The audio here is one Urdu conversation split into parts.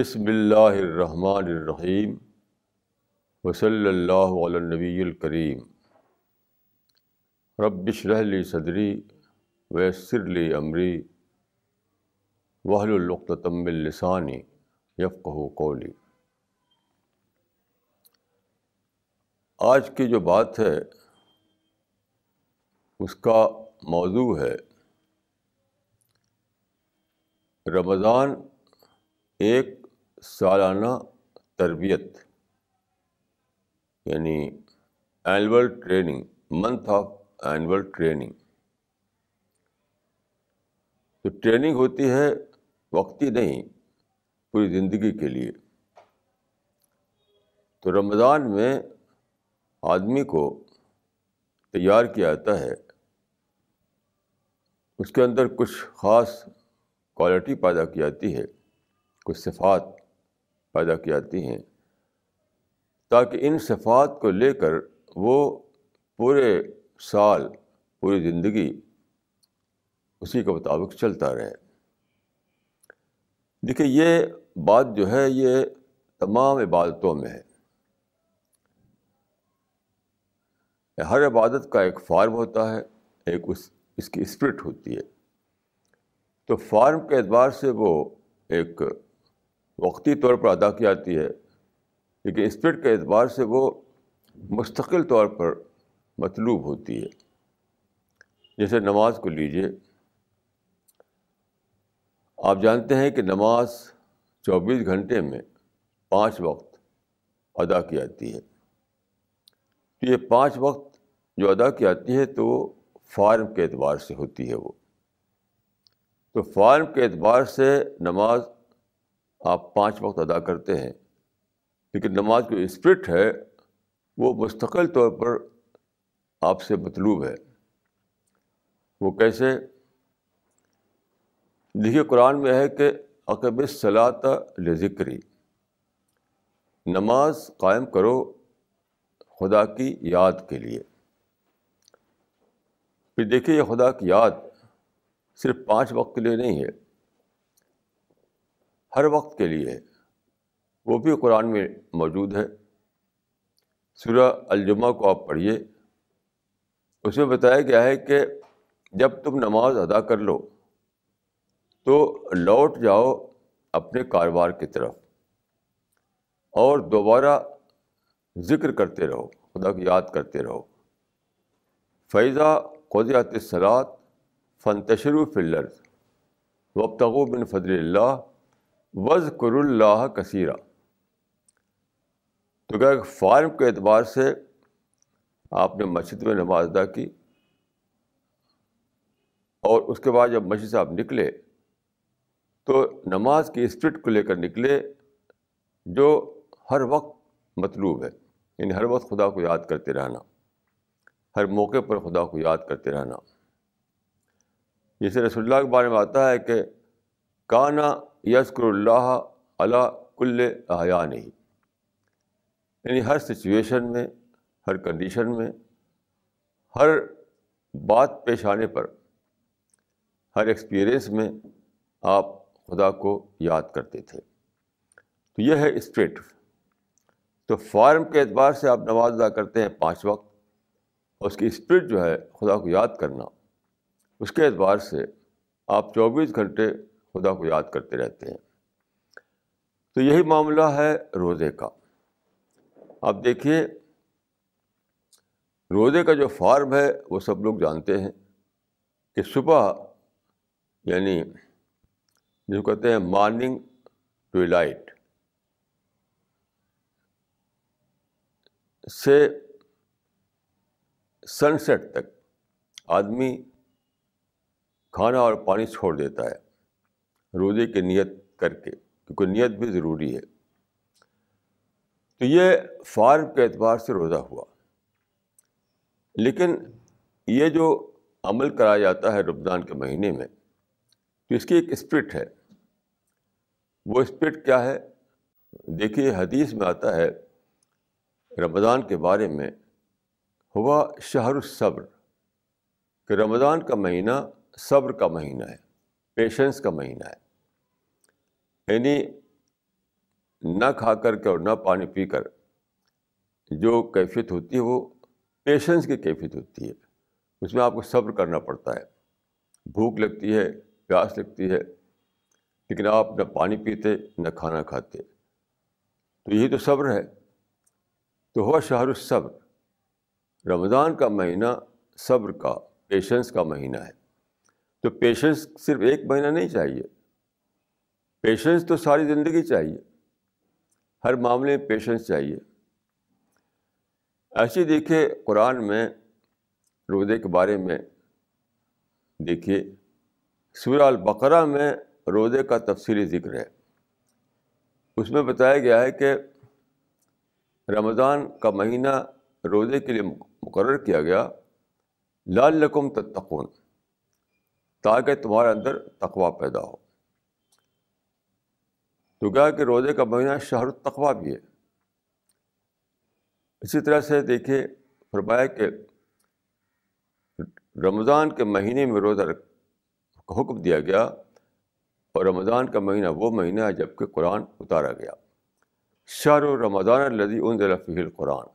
بسم اللہ الرحمن الرحیم وصلی اللہ علی النبی الکریم. ربش رحلی صدری ویسر لی عمری وحل القتم السانی یفقہ قولی. آج کی جو بات ہے اس کا موضوع ہے رمضان ایک سالانہ تربیت یعنی annual training month of annual training تو ٹریننگ ہوتی ہے وقتی نہیں، پوری زندگی کے لیے۔ تو رمضان میں آدمی کو تیار کیا جاتا ہے، اس کے اندر کچھ خاص کوالٹی پیدا کی جاتی ہے، کچھ صفات۔ پیدا کی جاتی ہیں۔ تاکہ ان صفات کو لے کر وہ پورے سال، پوری زندگی اسی کے مطابق چلتا رہے۔ دیکھیے، یہ بات جو ہے، یہ تمام عبادتوں میں ہے۔ ہر عبادت کا ایک فارم ہوتا ہے، ایک اس اس کی اسپرٹ ہوتی ہے۔ تو فارم کے اعتبار سے وہ ایک وقتی طور پر ادا کی جاتی ہے۔ لیکن اسپرٹ کے اعتبار سے وہ مستقل طور پر مطلوب ہوتی ہے۔ جیسے نماز کو لیجیے آپ جانتے ہیں کہ نماز چوبیس گھنٹے میں پانچ وقت ادا کی جاتی ہے۔ تو یہ پانچ وقت جو ادا کی جاتی ہے تو وہ فارم کے اعتبار سے ہوتی ہے وہ۔ تو فارم کے اعتبار سے نماز آپ پانچ وقت ادا کرتے ہیں، لیکن نماز جو اسپرٹ ہے، وہ مستقل طور پر آپ سے مطلوب ہے۔ وہ کیسے؟ دیکھیے، قرآن میں ہے کہ عقب صلاح ذکری نماز قائم کرو خدا کی یاد کے لیے۔ پھر دیکھیے، یہ خدا کی یاد صرف پانچ وقت کے لیے نہیں ہے ہر وقت کے لیے ہے وہ بھی قرآن میں موجود ہے۔ سورہ الجمہ کو آپ پڑھیے۔ اس میں بتایا گیا ہے کہ جب تم نماز ادا کر لو تو لوٹ جاؤ اپنے کاروبار کی طرف اور دوبارہ ذکر کرتے رہو، خدا کی یاد کرتے رہو۔ فیضا قدیات سلاد فنتشر فلر وبتغو بن فضل اللہ وز کر اللہ کثیرہ تو کیا فارم کے اعتبار سے آپ نے مسجد میں نماز ادا کی اور اس کے بعد جب مسجد سے آپ نکلے تو نماز کی اسپرٹ کو لے کر نکلے جو ہر وقت مطلوب ہے یعنی ہر وقت خدا کو یاد کرتے رہنا، ہر موقع پر خدا کو یاد کرتے رہنا۔ جیسے رسول اللہ کے بارے میں آتا ہے کہ کانا یسکر اللہ علا کل حیا نہیں یعنی ہر سچویشن میں، ہر کنڈیشن میں، ہر بات پیش آنے پر، ہر ایکسپیرئنس میں آپ خدا کو یاد کرتے تھے۔ تو یہ ہے اسپرٹ تو فارم کے اعتبار سے آپ نماز ادا کرتے ہیں پانچ وقت اور اس کی اسپرٹ جو ہے خدا کو یاد کرنا۔ اس کے اعتبار سے آپ چوبیس گھنٹے خدا کو یاد کرتے رہتے ہیں۔ تو یہی معاملہ ہے روزے کا۔ آپ دیکھیے، روزے کا جو فارم ہے، وہ سب لوگ جانتے ہیں کہ صبح یعنی جو کہتے ہیں مارننگ ٹو لائٹ سے سن سیٹ تک آدمی کھانا اور پانی چھوڑ دیتا ہے۔ روزے کی نیت کر کے، کیونکہ نیت بھی ضروری ہے۔ تو یہ فارم کے اعتبار سے روزہ ہوا۔ لیکن یہ جو عمل کرایا جاتا ہے رمضان کے مہینے میں، تو اس کی ایک اسپرٹ ہے۔ وہ اسپرٹ کیا ہے؟ دیکھیے، حدیث میں آتا ہے، رمضان کے بارے میں، ہوا شہر الصبر، کہ رمضان کا مہینہ صبر کا مہینہ ہے۔ پیشنس کا مہینہ ہے۔ یعنی نہ کھا کر کے اور نہ پانی پی کر جو کیفیت ہوتی ہے وہ پیشنس کی کیفیت ہوتی ہے۔ اس میں آپ کو صبر کرنا پڑتا ہے۔ بھوک لگتی ہے، پیاس لگتی ہے، لیکن آپ نہ پانی پیتے، نہ کھانا کھاتے۔ تو یہی تو صبر ہے۔ تو ہوا شہر الصبر۔ رمضان کا مہینہ صبر کا، پیشنس کا مہینہ ہے۔ تو پیشنس صرف ایک مہینہ نہیں چاہیے۔ پیشنس تو ساری زندگی چاہیے۔ ہر معاملے میں پیشنس چاہیے۔ ایسے دیکھیے قرآن میں، روزے کے بارے میں دیکھیے، سورہ البقرہ میں روزے کا تفصیلی ذکر ہے۔ اس میں بتایا گیا ہے کہ رمضان کا مہینہ روزے کے لیے مقرر کیا گیا۔ لال لقم تتقون۔ تاکہ تمہارے اندر تقوا پیدا ہو۔ تو کیا کہ روزے کا مہینہ شہر التقوا بھی ہے۔ اسی طرح سے دیکھیے، فرمایا کہ رمضان کے مہینے میں روزہ کا حکم دیا گیا اور رمضان کا مہینہ وہ مہینہ ہے جبکہ قرآن اتارا گیا۔ شہر و رمضان الدی ان ضلع قرآن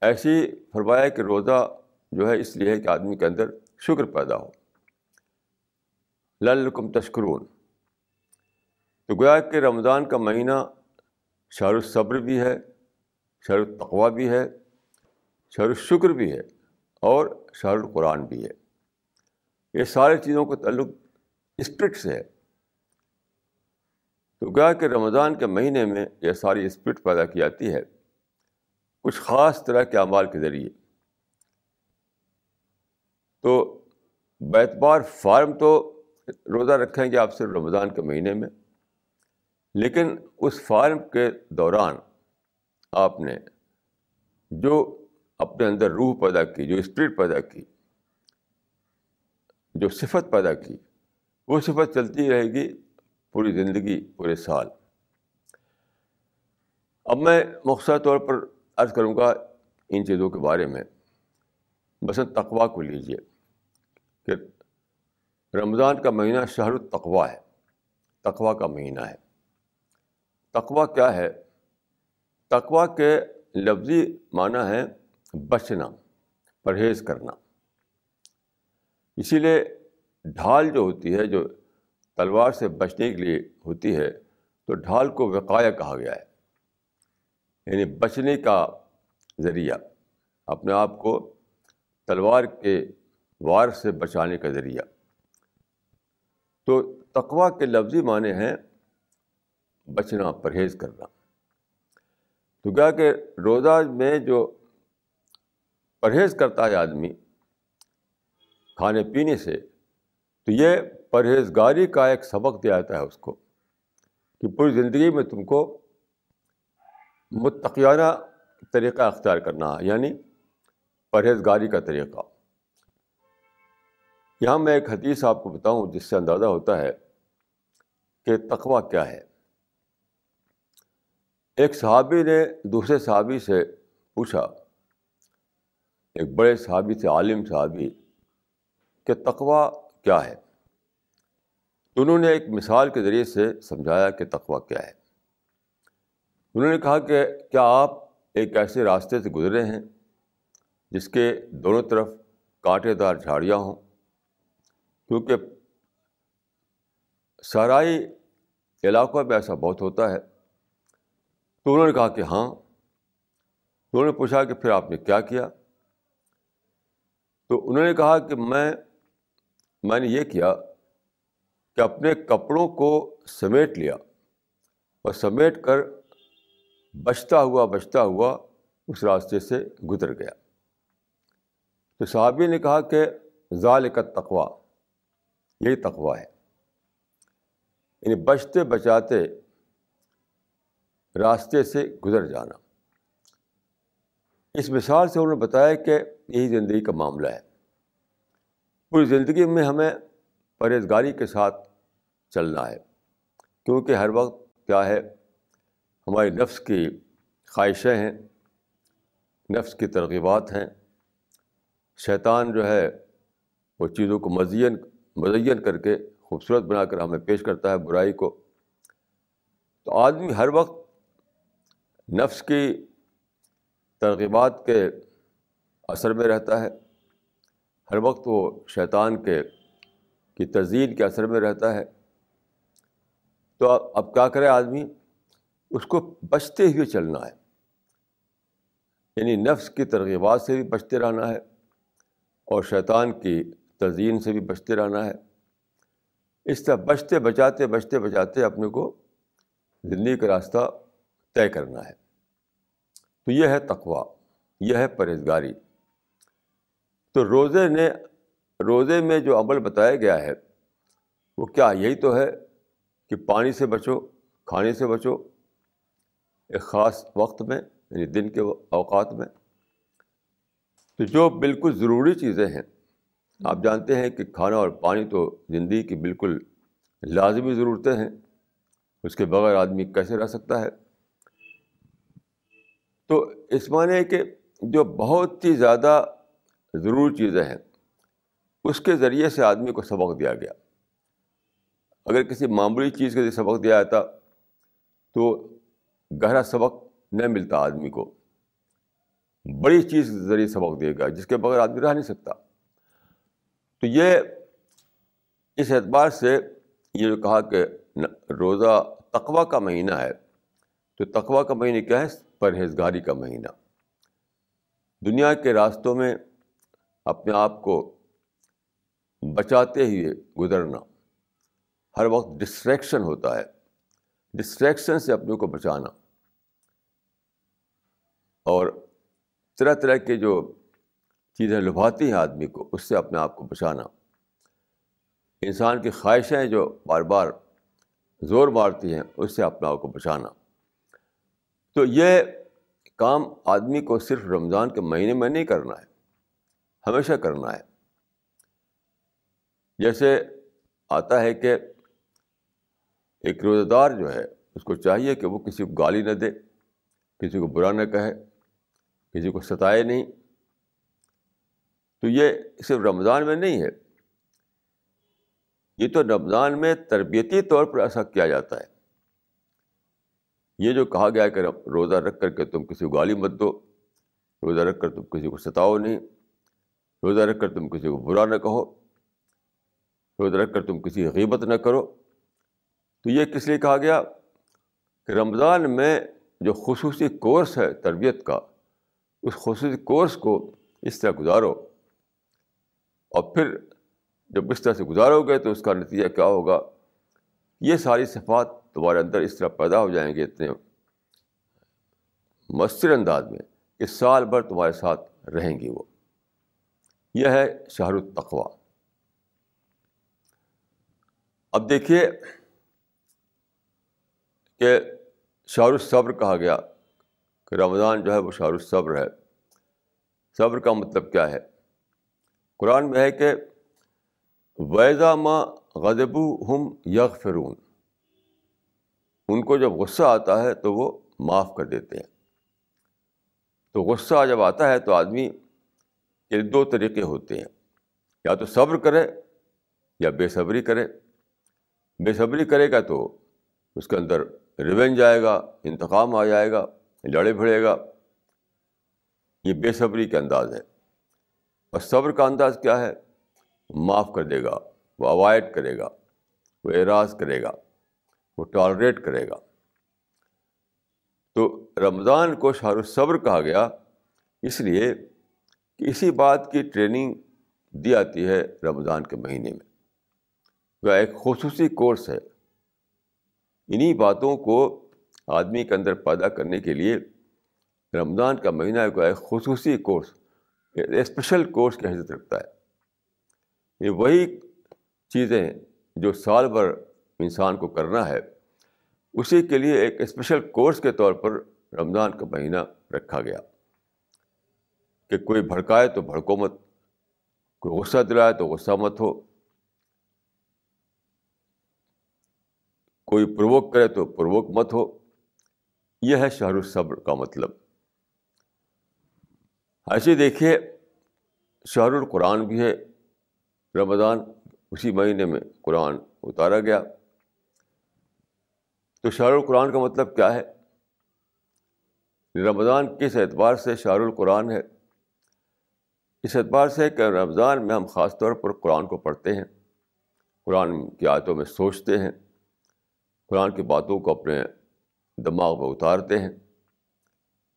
ایسی فرمایا کہ روزہ جو ہے اس لیے ہے کہ آدمی کے اندر شکر پیدا ہو للکم تشکرون۔ تو گویا کہ رمضان کا مہینہ شہر الصبر بھی ہے، شہر التقوا بھی ہے، شہر الشکر بھی ہے اور شہر القرآن بھی ہے۔ یہ سارے چیزوں کا تعلق اسپرٹ سے ہے۔ تو گیا کہ رمضان کے مہینے میں یہ ساری اسپرٹ پیدا کی جاتی ہے۔ کچھ خاص طرح کے اعمال کے ذریعے۔ تو بیتبار فارم تو روزہ رکھیں گے آپ صرف رمضان کے مہینے میں، لیکن اس فارم کے دوران آپ نے جو اپنے اندر روح پیدا کی، جو اسپرٹ پیدا کی، جو صفت پیدا کی، وہ صفت چلتی رہے گی پوری زندگی، پورے سال۔ اب میں مختصر طور پر عرض کروں گا ان چیزوں کے بارے میں۔ مثلاً تقوا کو لیجیے کہ رمضان کا مہینہ شہر التقوا ہے تقوا کا مہینہ ہے۔ تقوا کیا ہے؟ تقوا کے لفظی معنی ہے بچنا، پرہیز کرنا۔ اسی لیے ڈھال جو ہوتی ہے، جو تلوار سے بچنے کے لیے ہوتی ہے، تو ڈھال کو وقایا کہا گیا ہے۔ یعنی بچنے کا ذریعہ، اپنے آپ کو تلوار کے وار سے بچانے کا ذریعہ۔ تو تقوا کے لفظی معنی ہیں بچنا، پرہیز کرنا۔ تو کیا کہ روزہ میں جو پرہیز کرتا ہے آدمی کھانے پینے سے، تو یہ پرہیزگاری کا ایک سبق دیا جاتا ہے اس کو کہ پوری زندگی میں تم کو متقیانہ طریقہ اختیار کرنا ہے یعنی پرہیزگاری کا طریقہ۔ یہاں میں ایک حدیث آپ کو بتاؤں جس سے اندازہ ہوتا ہے کہ تقوا کیا ہے۔ ایک صحابی نے دوسرے صحابی سے پوچھا، ایک بڑے صحابی سے عالم صحابی، کہ تقوا کیا ہے؟ انہوں نے ایک مثال کے ذریعے سے سمجھایا کہ تقوا کیا ہے۔ انہوں نے کہا کہ کیا آپ ایک ایسے راستے سے گزرے ہیں جس کے دونوں طرف کانٹے دار جھاڑیاں ہوں؟ کیونکہ سہرائی علاقوں میں ایسا بہت ہوتا ہے۔ تو انہوں نے کہا کہ ہاں۔ تو انہوں نے پوچھا کہ پھر آپ نے کیا کیا؟ تو انہوں نے کہا کہ میں میں نے یہ کیا کہ اپنے کپڑوں کو سمیٹ لیا اور سمیٹ کر بچتا ہوا بچتا ہوا اس راستے سے گزر گیا۔ تو صحابی نے کہا کہ ظال کا تقوا یہی تقوا ہے۔ یعنی بچتے بچاتے راستے سے گزر جانا۔ اس مثال سے انہوں نے بتایا کہ یہی زندگی کا معاملہ ہے۔ پوری زندگی میں ہمیں پرہیزگاری کے ساتھ چلنا ہے۔ کیونکہ ہر وقت کیا ہے، ہماری نفس کی خواہشیں ہیں، نفس کی ترغیبات ہیں۔ شیطان جو ہے، وہ چیزوں کو مزین مزین کر کے خوبصورت بنا کر ہمیں پیش کرتا ہے برائی کو۔ تو آدمی ہر وقت نفس کی ترغیبات کے اثر میں رہتا ہے۔ ہر وقت وہ شیطان کے، کی تزئین کے اثر میں رہتا ہے۔ تو اب کیا کرے آدمی؟ اس کو بچتے ہوئے چلنا ہے۔ یعنی نفس کی ترغیبات سے بھی بچتے رہنا ہے اور شیطان کی تزئین سے بھی بچتے رہنا ہے۔ اس طرح بچتے بچاتے بچتے بچاتے اپنے کو زندگی کا راستہ طے کرنا ہے۔ تو یہ ہے تقوا یہ ہے پرہیزگاری۔ تو روزے نے، روزے میں جو عمل بتایا گیا ہے، وہ کیا یہی تو ہے کہ پانی سے بچو، کھانے سے بچو، ایک خاص وقت میں یعنی دن کے اوقات میں۔ تو جو بالکل ضروری چیزیں ہیں آپ جانتے ہیں کہ کھانا اور پانی تو زندگی کی بالکل لازمی ضرورتیں ہیں، اس کے بغیر آدمی کیسے رہ سکتا ہے؟ تو اس معنی کہ جو بہت ہی زیادہ ضروری چیزیں ہیں، اس کے ذریعے سے آدمی کو سبق دیا گیا۔ اگر کسی معمولی چیز کے ذریعے سبق دیا جاتا، تو گہرا سبق نہ ملتا آدمی کو۔ بڑی چیز کے ذریعے سبق دے گا جس کے بغیر آدمی رہ نہیں سکتا۔ تو یہ اس اعتبار سے یہ جو کہا کہ روزہ تقوا کا مہینہ ہے، تو تقوا کا مہینہ کیا ہے؟ پرہیزگاری کا مہینہ۔ دنیا کے راستوں میں اپنے آپ کو بچاتے ہوئے گزرنا ہر وقت ڈسٹریکشن ہوتا ہے۔ ڈسٹریکشن سے اپنے کو بچانا۔ اور طرح طرح کے جو چیزیں لبھاتی ہیں آدمی کو، اس سے اپنے آپ کو بچانا۔ انسان کی خواہشیں جو بار بار زور مارتی ہیں، اس سے اپنے آپ کو بچانا۔ تو یہ کام آدمی کو صرف رمضان کے مہینے میں نہیں کرنا ہے، ہمیشہ کرنا ہے۔ جیسے آتا ہے کہ ایک روزہ دار جو ہے، اس کو چاہیے کہ وہ کسی کو گالی نہ دے، کسی کو برا نہ کہے، کسی کو ستائے نہیں۔ تو یہ صرف رمضان میں نہیں ہے، یہ تو رمضان میں تربیتی طور پر ایسا کیا جاتا ہے۔ یہ جو کہا گیا کہ روزہ رکھ کر کے تم کسی کو گالی مت دو، روزہ رکھ کر تم کسی کو ستاؤ نہیں، روزہ رکھ کر تم کسی کو برا نہ کہو، روزہ رکھ کر تم کسی غیبت نہ کرو۔ تو یہ کس لیے کہا گیا؟ کہ رمضان میں جو خصوصی کورس ہے تربیت کا، اس خصوصی کورس کو اس طرح گزارو۔ اور پھر جب اس طرح سے گزارو گے تو اس کا نتیجہ کیا ہوگا؟ یہ ساری صفات تمہارے اندر اس طرح پیدا ہو جائیں گے اتنے مؤثر انداز میں کہ سال بھر تمہارے ساتھ رہیں گی وہ۔ یہ ہے شاہ التقوا اب دیکھیے کہ شاہ الصبر کہا گیا کہ رمضان جو ہے وہ شاہ الصبر ہے۔ صبر کا مطلب کیا ہے؟ قرآن میں ہے کہ ویزا ماں غذب ہم یغ فرون ان کو جب غصہ آتا ہے تو وہ معاف کر دیتے ہیں۔ تو غصہ جب آتا ہے تو آدمی کے دو طریقے ہوتے ہیں۔ یا تو صبر کرے یا بے صبری کرے۔ بے صبری کرے گا تو اس کے اندر ریونج آئے گا، انتقام آ جائے گا، لڑے بھڑے گا۔ یہ بے صبری کا انداز ہے اور صبر کا انداز کیا ہے؟ معاف کر دے گا، وہ اوائڈ کرے گا، وہ اعراض کرے گا، وہ ٹالریٹ کرے گا۔ تو رمضان کو شاہ الصبر کہا گیا، اس لیے کہ اسی بات کی ٹریننگ دی جاتی ہے رمضان کے مہینے میں۔ وہ ایک خصوصی کورس ہے۔ انہیں باتوں کو آدمی کے اندر پیدا کرنے کے لیے رمضان کا مہینہ ایک خصوصی کورس اسپیشل کورس کی حیثیت رکھتا ہے۔ یہ وہی چیزیں جو سال بھر انسان کو کرنا ہے، اسی کے لیے ایک اسپیشل کورس کے طور پر رمضان کا مہینہ رکھا گیا۔ کہ کوئی بھڑکائے تو بھڑکو مت، کوئی غصہ دلائے تو غصہ مت ہو۔ کوئی پروک کرے تو پروک مت ہو۔ یہ ہے شہر الصبر کا مطلب۔ ایسے دیکھیے شہر القرآن بھی ہے، رمضان اسی مہینے میں قرآن اتارا گیا۔ تو شاہ القرآن کا مطلب کیا ہے؟ رمضان کس اعتبار سے شاہ القرآن ہے؟ اس اعتبار سے کہ رمضان میں ہم خاص طور پر قرآن کو پڑھتے ہیں، قرآن کی آیتوں میں سوچتے ہیں، قرآن کی باتوں کو اپنے دماغ میں اتارتے ہیں۔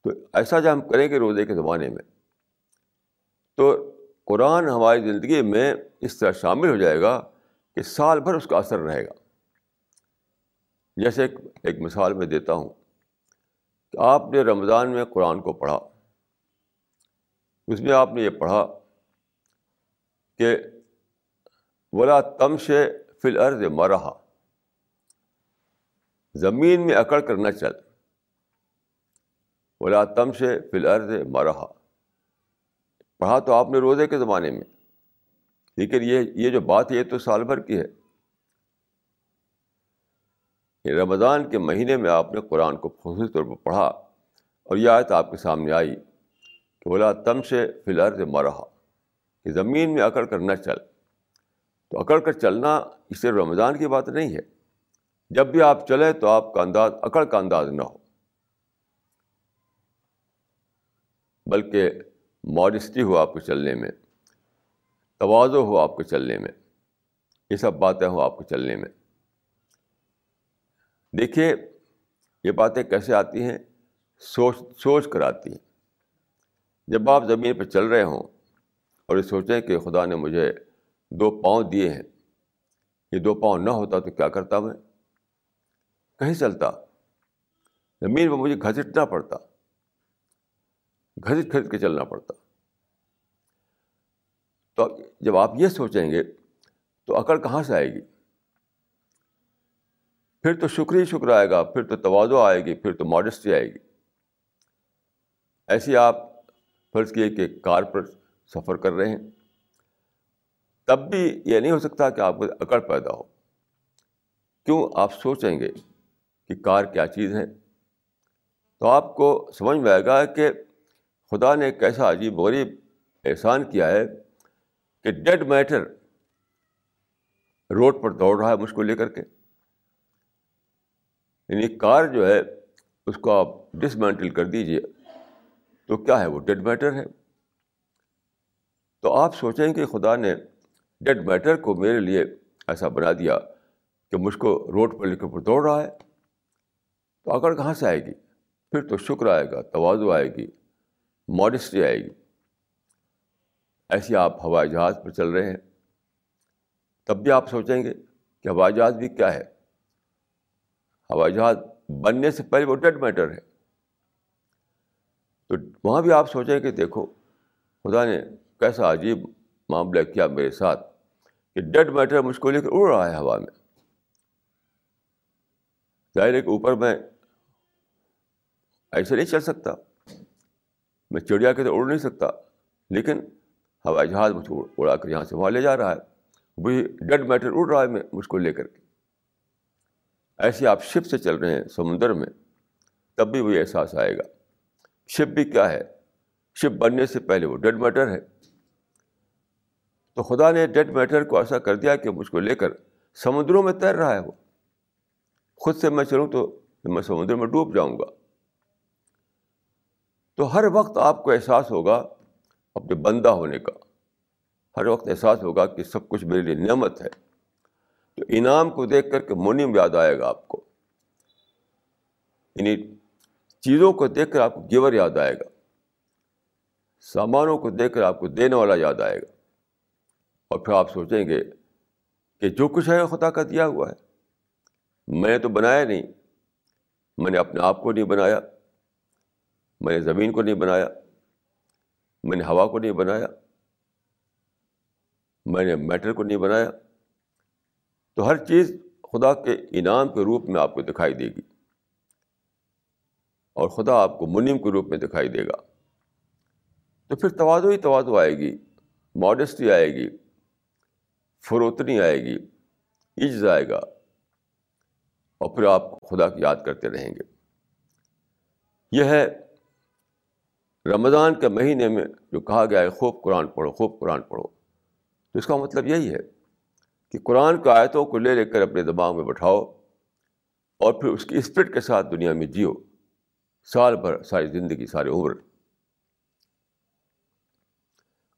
تو ایسا جو ہم کریں گے روزے کے زمانے میں تو قرآن ہماری زندگی میں اس طرح شامل ہو جائے گا کہ سال بھر اس کا اثر رہے گا۔ جیسے ایک ایک مثال میں دیتا ہوں کہ آپ نے رمضان میں قرآن کو پڑھا۔ اس میں آپ نے یہ پڑھا کہ ولا تمش فل عرض مرحا۔ زمین میں اکڑ کر نہ چل۔ ولا تمش فل عرض مرحا۔ پڑھا تو آپ نے روزے کے زمانے میں۔ لیکن یہ یہ جو بات ہے، یہ تو سال بھر کی ہے۔ رمضان کے مہینے میں آپ نے قرآن کو خصوصی طور پر پڑھا اور یہ آیت آپ کے سامنے آئی کہ بولا تم سے فی الحال سے مرحا۔ کہ زمین میں اکڑ کر نہ چل۔ تو اکڑ کر چلنا اس سے رمضان کی بات نہیں ہے۔ جب بھی آپ چلیں تو آپ کا انداز، اکڑ کا انداز نہ ہو۔ بلکہ ماڈسٹی ہو آپ کے چلنے میں، توازو ہو آپ کے چلنے میں، یہ سب باتیں ہوں آپ کے چلنے میں۔ دیکھیے، یہ باتیں کیسے آتی ہیں؟ سوچ سوچ کر آتی ہیں۔ جب آپ زمین پہ چل رہے ہوں اور یہ سوچیں کہ خدا نے مجھے دو پاؤں دیے ہیں، یہ دو پاؤں نہ ہوتا تو کیا کرتا میں؟ کہیں چلتا۔ زمین پہ مجھے گھسٹنا پڑتا۔ گھسٹ گھسٹ کے چلنا پڑتا۔ تو جب آپ یہ سوچیں گے تو عقل کہاں سے آئے گی؟ پھر تو شکر ہی شکر آئے گا، پھر تو توازو آئے گی، پھر تو ماڈسٹی آئے گی۔ ایسے آپ فرض کیے کہ کار پر سفر کر رہے ہیں، تب بھی یہ نہیں ہو سکتا کہ آپ کو عقل پیدا ہو۔ کیوں؟ آپ سوچیں گے کہ کار کیا چیز ہے؟ تو آپ کو سمجھ میں آئے گا کہ خدا نے ایک ایسا عجیب غریب احسان کیا ہے کہ ڈیڈ میٹر روڈ پر دوڑ رہا ہے مجھ کو لے کر کے۔ یعنی کار جو ہے، اس کو آپ ڈسمینٹل کر دیجیے تو کیا ہے؟ وہ ڈیڈ میٹر ہے۔ تو آپ سوچیں کہ خدا نے ڈیڈ میٹر کو میرے لیے ایسا بنا دیا کہ مجھ کو روڈ پر لے کر دوڑ رہا ہے۔ تو اکڑ کہاں سے آئے گی؟ پھر تو شکر آئے گا توازو آئے گی۔ ماڈسٹی آئے گی۔ ایسے آپ ہوائی جہاز پر چل رہے ہیں۔ تب بھی آپ سوچیں گے کہ ہوائی جہاز بھی کیا ہے۔ ہوائی جہاز بننے سے پہلے وہ ڈیڈ میٹر ہے۔ تو وہاں بھی آپ سوچیں کہ دیکھو، خدا نے کیسا عجیب معاملہ کیا میرے ساتھ کہ ڈیڈ میٹر مجھ کو لے کر اڑ رہا ہے ہوا میں۔ ظاہر ہے کہ اوپر میں ایسے نہیں چل سکتا۔ میں چڑیا کے تو اڑ نہیں سکتا، لیکن ہوائی جہاز مجھ کو اڑا کر یہاں سے وہاں لے جا رہا ہے۔ وہی ڈیڈ میٹر اڑ رہا ہے میں مجھ کو لے کر کے۔ ایسے آپ شپ سے چل رہے ہیں سمندر میں، تب بھی وہی احساس آئے گا۔ شپ بھی کیا ہے؟ شپ بننے سے پہلے وہ ڈیڈ میٹر ہے۔ تو خدا نے ڈیڈ میٹر کو ایسا کر دیا کہ مجھ کو لے کر سمندروں میں تیر رہا ہے وہ۔ خود سے میں چلوں تو میں سمندر میں ڈوب جاؤں گا۔ تو ہر وقت آپ کو احساس ہوگا اپنے بندہ ہونے کا، ہر وقت احساس ہوگا کہ سب کچھ میرے لیے نعمت ہے۔ تو انعام کو دیکھ کر کے منیم یاد آئے گا آپ کو۔ یعنی چیزوں کو دیکھ کر آپ کو گیور یاد آئے گا۔ سامانوں کو دیکھ کر آپ کو دینے والا یاد آئے گا۔ اور پھر آپ سوچیں گے کہ جو کچھ ہے خدا کا دیا ہوا ہے۔ میں نے تو بنایا نہیں، میں نے اپنے آپ کو نہیں بنایا۔ میں نے زمین کو نہیں بنایا، میں نے ہوا کو نہیں بنایا، میں نے میٹر کو نہیں بنایا۔ تو ہر چیز خدا کے انعام کے روپ میں آپ کو دکھائی دے گی۔ اور خدا آپ کو منیم کے روپ میں دکھائی دے گا۔ تو پھر توازو ہی توازو آئے گی ماڈسٹی آئے گی، فروتنی آئے گی عز آئے گا۔ اور پھر آپ خدا کی یاد کرتے رہیں گے۔ یہ ہے رمضان کے مہینے میں جو کہا گیا ہے، خوب قرآن پڑھو، خوب قرآن پڑھو۔ تو اس کا مطلب یہی ہے کہ قرآن کا آیتوں کو لے لے کر اپنے دماغ میں بٹھاؤ اور پھر اس کی اسپرٹ کے ساتھ دنیا میں جیو۔ سال بھر، ساری زندگی، ساری عمر۔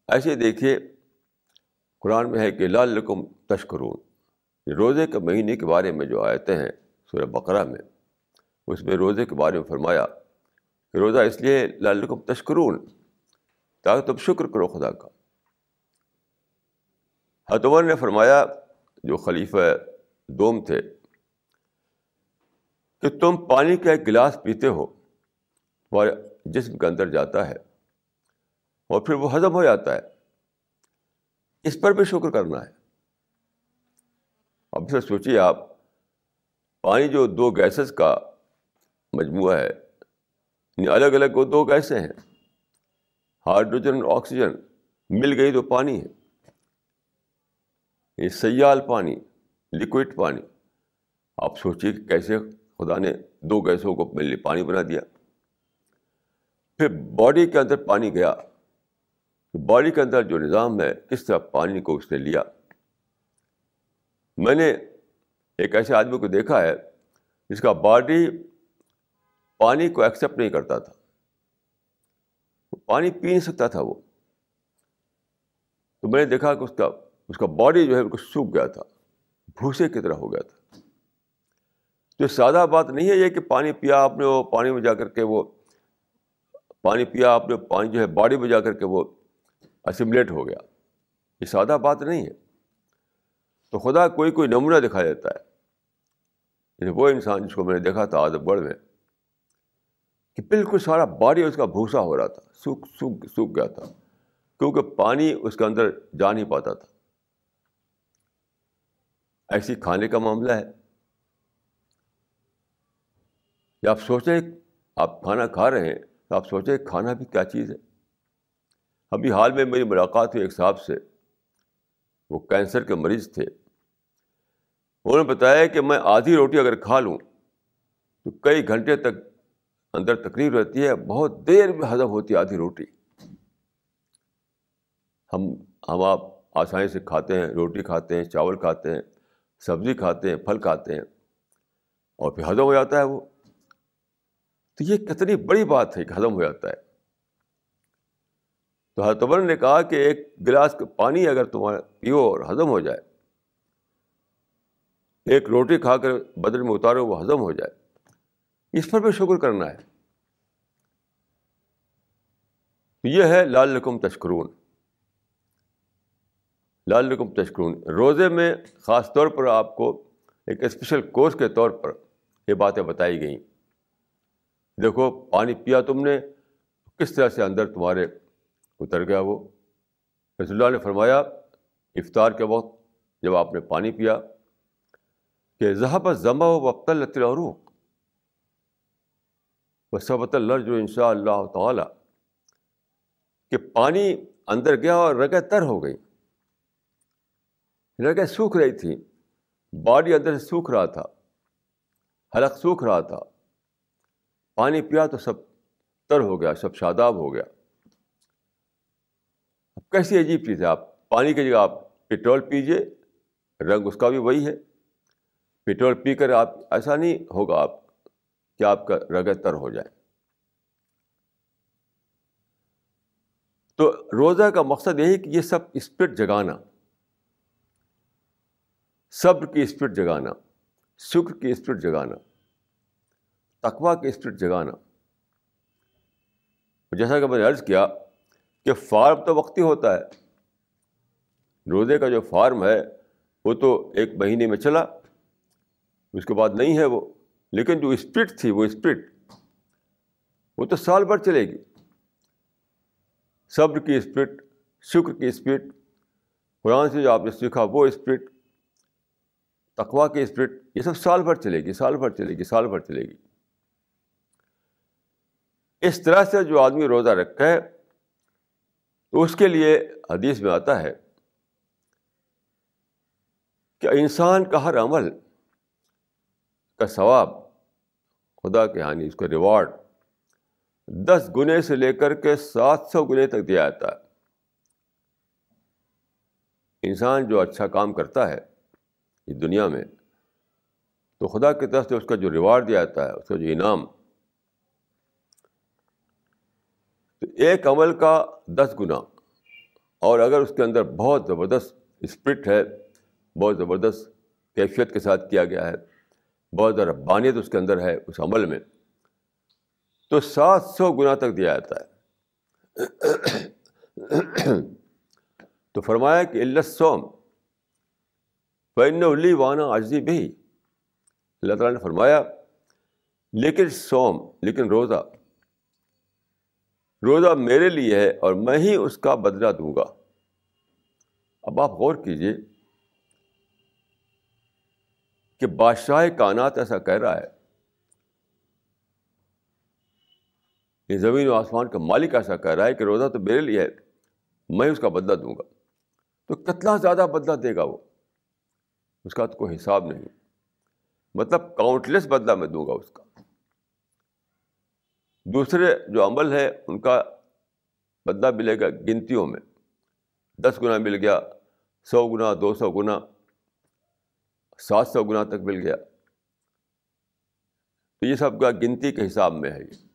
ایسے دیکھیے، قرآن میں ہے کہ لال رقم تشکرون روزے کے مہینے کے بارے میں جو آیتیں ہیں، سورہ بقرہ میں، اس میں روزے کے بارے میں فرمایا روزہ اس لیے لال رقم تشکرون۔ تاکہ تم شکر کرو خدا کا۔ حتمر نے فرمایا، جو خلیفہ دوم تھے، کہ تم پانی کا ایک گلاس پیتے ہو، تمہارے جسم کے اندر جاتا ہے، اور پھر وہ ہضم ہو جاتا ہے۔ اس پر بھی شکر کرنا ہے۔ اب سے سوچیے آپ، پانی جو دو گیسز کا مجموعہ ہے الگ الگ وہ دو گیسیں ہیں ہائیڈروجن اور آکسیجن مل گئی تو پانی ہے۔ یہ سیال پانی لکوڈ پانی۔ آپ سوچیے کہ کیسے خدا نے دو گیسوں کو مل پانی بنا دیا۔ پھر باڈی کے اندر پانی گیا۔ باڈی کے اندر جو نظام ہے، کس طرح پانی کو اس نے لیا۔ میں نے ایک ایسے آدمی کو دیکھا ہے، جس کا باڈی پانی کو ایکسیپٹ نہیں کرتا تھا۔ پانی پی نہیں سکتا تھا وہ۔ تو میں نے دیکھا کہ اس کا اس کا باڈی جو ہے بالکل سوکھ گیا تھا، بھوسے کی طرح ہو گیا تھا۔ تو سادہ بات نہیں ہے یہ کہ پانی پیا آپ نے وہ پانی میں جا کر کے وہ، پانی پیا آپ نے، پانی جو ہے باڈی میں جا کر کے وہ اسملیٹ ہو گیا۔ یہ سادہ بات نہیں ہے۔ تو خدا کوئی کوئی نمونہ دکھائی دیتا ہے۔ یعنی وہ انسان جس کو میں نے دیکھا تھا آدم بڑھ میں کہ بالکل سارا باڈی اس کا بھوسا ہو رہا تھا، سوکھ سوکھ سوکھ گیا تھا، کیونکہ پانی اس کے اندر جا نہیں پاتا تھا۔ ایسی کھانے کا معاملہ ہے۔ یا آپ سوچیں آپ کھانا کھا رہے ہیں، تو آپ سوچیں کھانا بھی کیا چیز ہے۔ ابھی حال میں میری ملاقات ہوئی ایک صاحب سے، وہ کینسر کے مریض تھے۔ انہوں نے بتایا کہ میں آدھی روٹی اگر کھا لوں تو کئی گھنٹے تک اندر تکلیف رہتی ہے، بہت دیر میں ہضم ہوتی ہے آدھی روٹی۔ ہم ہم آپ آسانی سے کھاتے ہیں، روٹی کھاتے ہیں، چاول کھاتے ہیں، سبزی کھاتے ہیں، پھل کھاتے ہیں، اور پھر ہضم ہو جاتا ہے وہ۔ تو یہ کتنی بڑی بات ہے کہ ہضم ہو جاتا ہے۔ تو حتبر نے کہا کہ ایک گلاس پانی اگر تمہارا پیو اور ہضم ہو جائے، ایک روٹی کھا کر بدل میں اتارو، وہ ہضم ہو جائے۔ اس پر بھی شکر کرنا ہے۔ یہ ہے لال رقم تشکرون۔ لال رقم تشکرون۔ روزے میں خاص طور پر آپ کو ایک اسپیشل کورس کے طور پر یہ باتیں بتائی گئیں۔ دیکھو، پانی پیا تم نے، کس طرح سے اندر تمہارے اتر گیا وہ؟ رسول اللہ نے فرمایا، افطار کے وقت جب آپ نے پانی پیا کہ ذہب ضمہ و وقت الروق و صبت اللہ جو ان شاء اللہ تعالی کہ پانی اندر گیا اور رگیں تر ہو گئی رگیں سوکھ رہی تھیں۔ باڈی اندر سے سوکھ رہا تھا۔ حلق سوکھ رہا تھا۔ پانی پیا تو سب تر ہو گیا، سب شاداب ہو گیا۔ اب کیسی عجیب چیز ہے۔ آپ پانی کی جگہ آپ پٹرول پیجیے رنگ اس کا بھی وہی ہے۔ پٹرول پی کر آپ، ایسا نہیں ہوگا آپ کہ آپ کا رگ تر ہو جائے۔ تو روزہ کا مقصد یہی کہ یہ سب اسپرٹ جگانا، صبر کی اسپرٹ جگانا، شکر کی اسپرٹ جگانا تقوا کی اسپرٹ جگانا۔ جیسا کہ میں نے عرض کیا کہ فارم تو وقتی ہوتا ہے۔ روزے کا جو فارم ہے وہ تو ایک مہینے میں چلا، اس کے بعد نہیں ہے وہ۔ لیکن جو اسپرٹ تھی وہ اسپرٹ، وہ تو سال بھر چلے گی۔ صبر کی اسپرٹ، شکر کی اسپرٹ، قرآن سے جو آپ نے سیکھا وہ اسپرٹ تقوا کی اسپرٹ، یہ سب سال بھر چلے گی، سال بھر چلے گی، سال بھر چلے گی۔ اس طرح سے جو آدمی روزہ رکھا ہے تو اس کے لیے حدیث میں آتا ہے کہ انسان کا ہر عمل کا ثواب، خدا کے یعنی اس کا ریوارڈ دس گنے سے لے کر کے سات سو گنے تک دیا جاتا ہے۔ انسان جو اچھا کام کرتا ہے اس دنیا میں، تو خدا کی طرف سے اس کا جو ریوارڈ دیا جاتا ہے، اس کا جو انعام، تو ایک عمل کا دس گنا۔ اور اگر اس کے اندر بہت زبردست اسپرٹ ہے، بہت زبردست کیفیت کے ساتھ کیا گیا ہے بہت زیادہ بانیت اس کے اندر ہے اس عمل میں، تو سات سو گنا تک دیا جاتا ہے۔ تو فرمایا کہ اللہ سوم علی وانا عجیب بھی اللہ تعالیٰ نے فرمایا، لیکن سوم لیکن روزہ روزہ میرے لیے ہے اور میں ہی اس کا بدلہ دوں گا۔ اب آپ غور کیجیے کہ بادشاہ کائنات ایسا کہہ رہا ہے یہ زمین و آسمان کا مالک ایسا کہہ رہا ہے کہ روزہ تو میرے لیے ہے، میں اس کا بدلہ دوں گا۔ تو کتنا زیادہ بدلہ دے گا وہ؟ اس کا تو کوئی حساب نہیں۔ مطلب کاؤنٹلیس بدلہ میں دوں گا اس کا۔ دوسرے جو عمل ہے ان کا بدلہ ملے گا گنتیوں میں۔ دس گنا مل گیا، سو گنا، دو سو گنا۔ سات سو گنا تک مل گیا۔ تو یہ سب کا گنتی کے حساب میں ہے یہ۔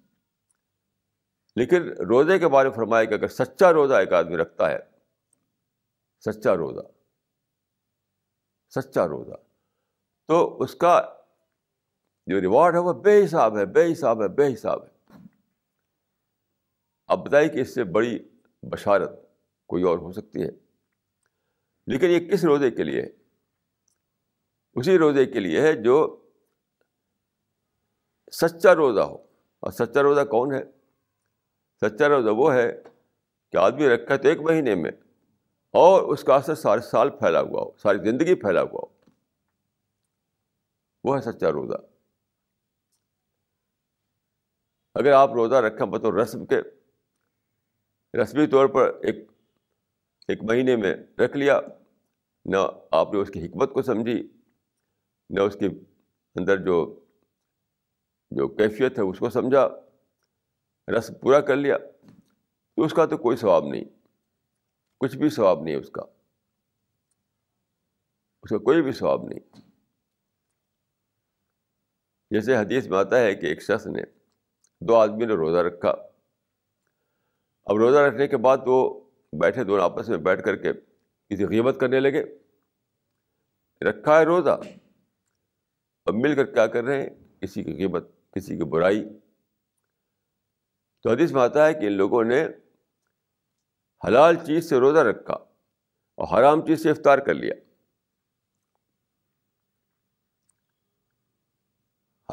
لیکن روزے کے بارے میں فرمایا کہ اگر سچا روزہ ایک آدمی رکھتا ہے، سچا روزہ۔ سچا روزہ۔ تو اس کا جو ریوارڈ ہے وہ بے حساب ہے، بے حساب ہے، بے حساب ہے۔ اب بتائیے کہ اس سے بڑی بشارت کوئی اور ہو سکتی ہے۔ لیکن یہ کس روزے کے لیے ہے؟ اسی روزے کے لیے ہے جو سچا روزہ ہو۔ اور سچا روزہ کون ہے؟ سچا روزہ وہ ہے کہ آدمی رکھا تو ایک مہینے میں اور اس کا اثر سارے سال پھیلا ہوا ہو، ساری زندگی پھیلا ہوا ہو۔ وہ ہے سچا روزہ۔ اگر آپ روزہ رکھیں بطور رسم کے، رسمی طور پر ایک ایک مہینے میں رکھ لیا، نہ آپ نے اس کی حکمت کو سمجھی نہ اس کے اندر جو جو کیفیت ہے اس کو سمجھا، رس پورا کر لیا، تو اس کا تو کوئی ثواب نہیں، کچھ بھی ثواب نہیں اس کا اس کا کوئی بھی ثواب نہیں۔ جیسے حدیث میں آتا ہے کہ ایک شخص نے دو آدمی نے روزہ رکھا۔ اب روزہ رکھنے کے بعد وہ بیٹھے، دونوں آپس میں بیٹھ کر کے کسی قیمت کرنے لگے۔ رکھا ہے روزہ۔ اب مل کر کیا کر رہے ہیں؟ کسی کی قیمت، کسی کی برائی۔ تو حدیث میں آتا ہے کہ ان لوگوں نے حلال چیز سے روزہ رکھا اور حرام چیز سے افطار کر لیا۔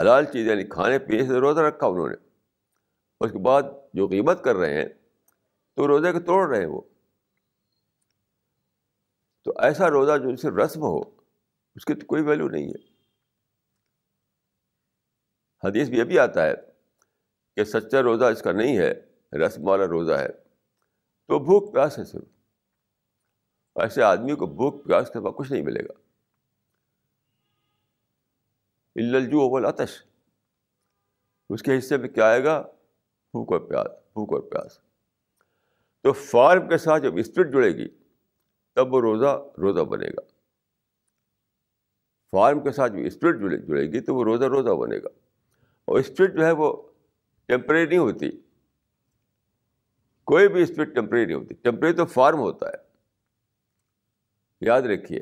حلال چیز یعنی کھانے پینے سے روزہ رکھا انہوں نے۔ اس کے بعد جو قیمت کر رہے ہیں، تو روزے کو توڑ رہے ہیں وہ۔ تو ایسا روزہ جو صرف رسم ہو، اس کی تو کوئی ویلو نہیں ہے۔ حدیث میں یہ بھی آتا ہے کہ سچا روزہ اس کا نہیں ہے رسم والا روزہ ہے۔ تو بھوک پیاس ہے صرف۔ ایسے آدمی کو بھوک پیاس کے بعد کچھ نہیں ملے گا۔ الجو اول آتش اس کے حصے میں کیا آئے گا؟ بھوک اور پیاس، بھوک اور پیاس۔ تو فارم کے ساتھ جب اسپرٹ جڑے گی، تب وہ روزہ روزہ بنے گا۔ فارم کے ساتھ جو اسپرٹ جڑے گی، تو وہ روزہ روزہ بنے گا۔ اور اسپرٹ جو ہے وہ ٹیمپریری نہیں ہوتی۔ کوئی بھی اسپرٹ ٹیمپریری نہیں ہوتی۔ ٹیمپریری تو فارم ہوتا ہے۔ یاد رکھیے،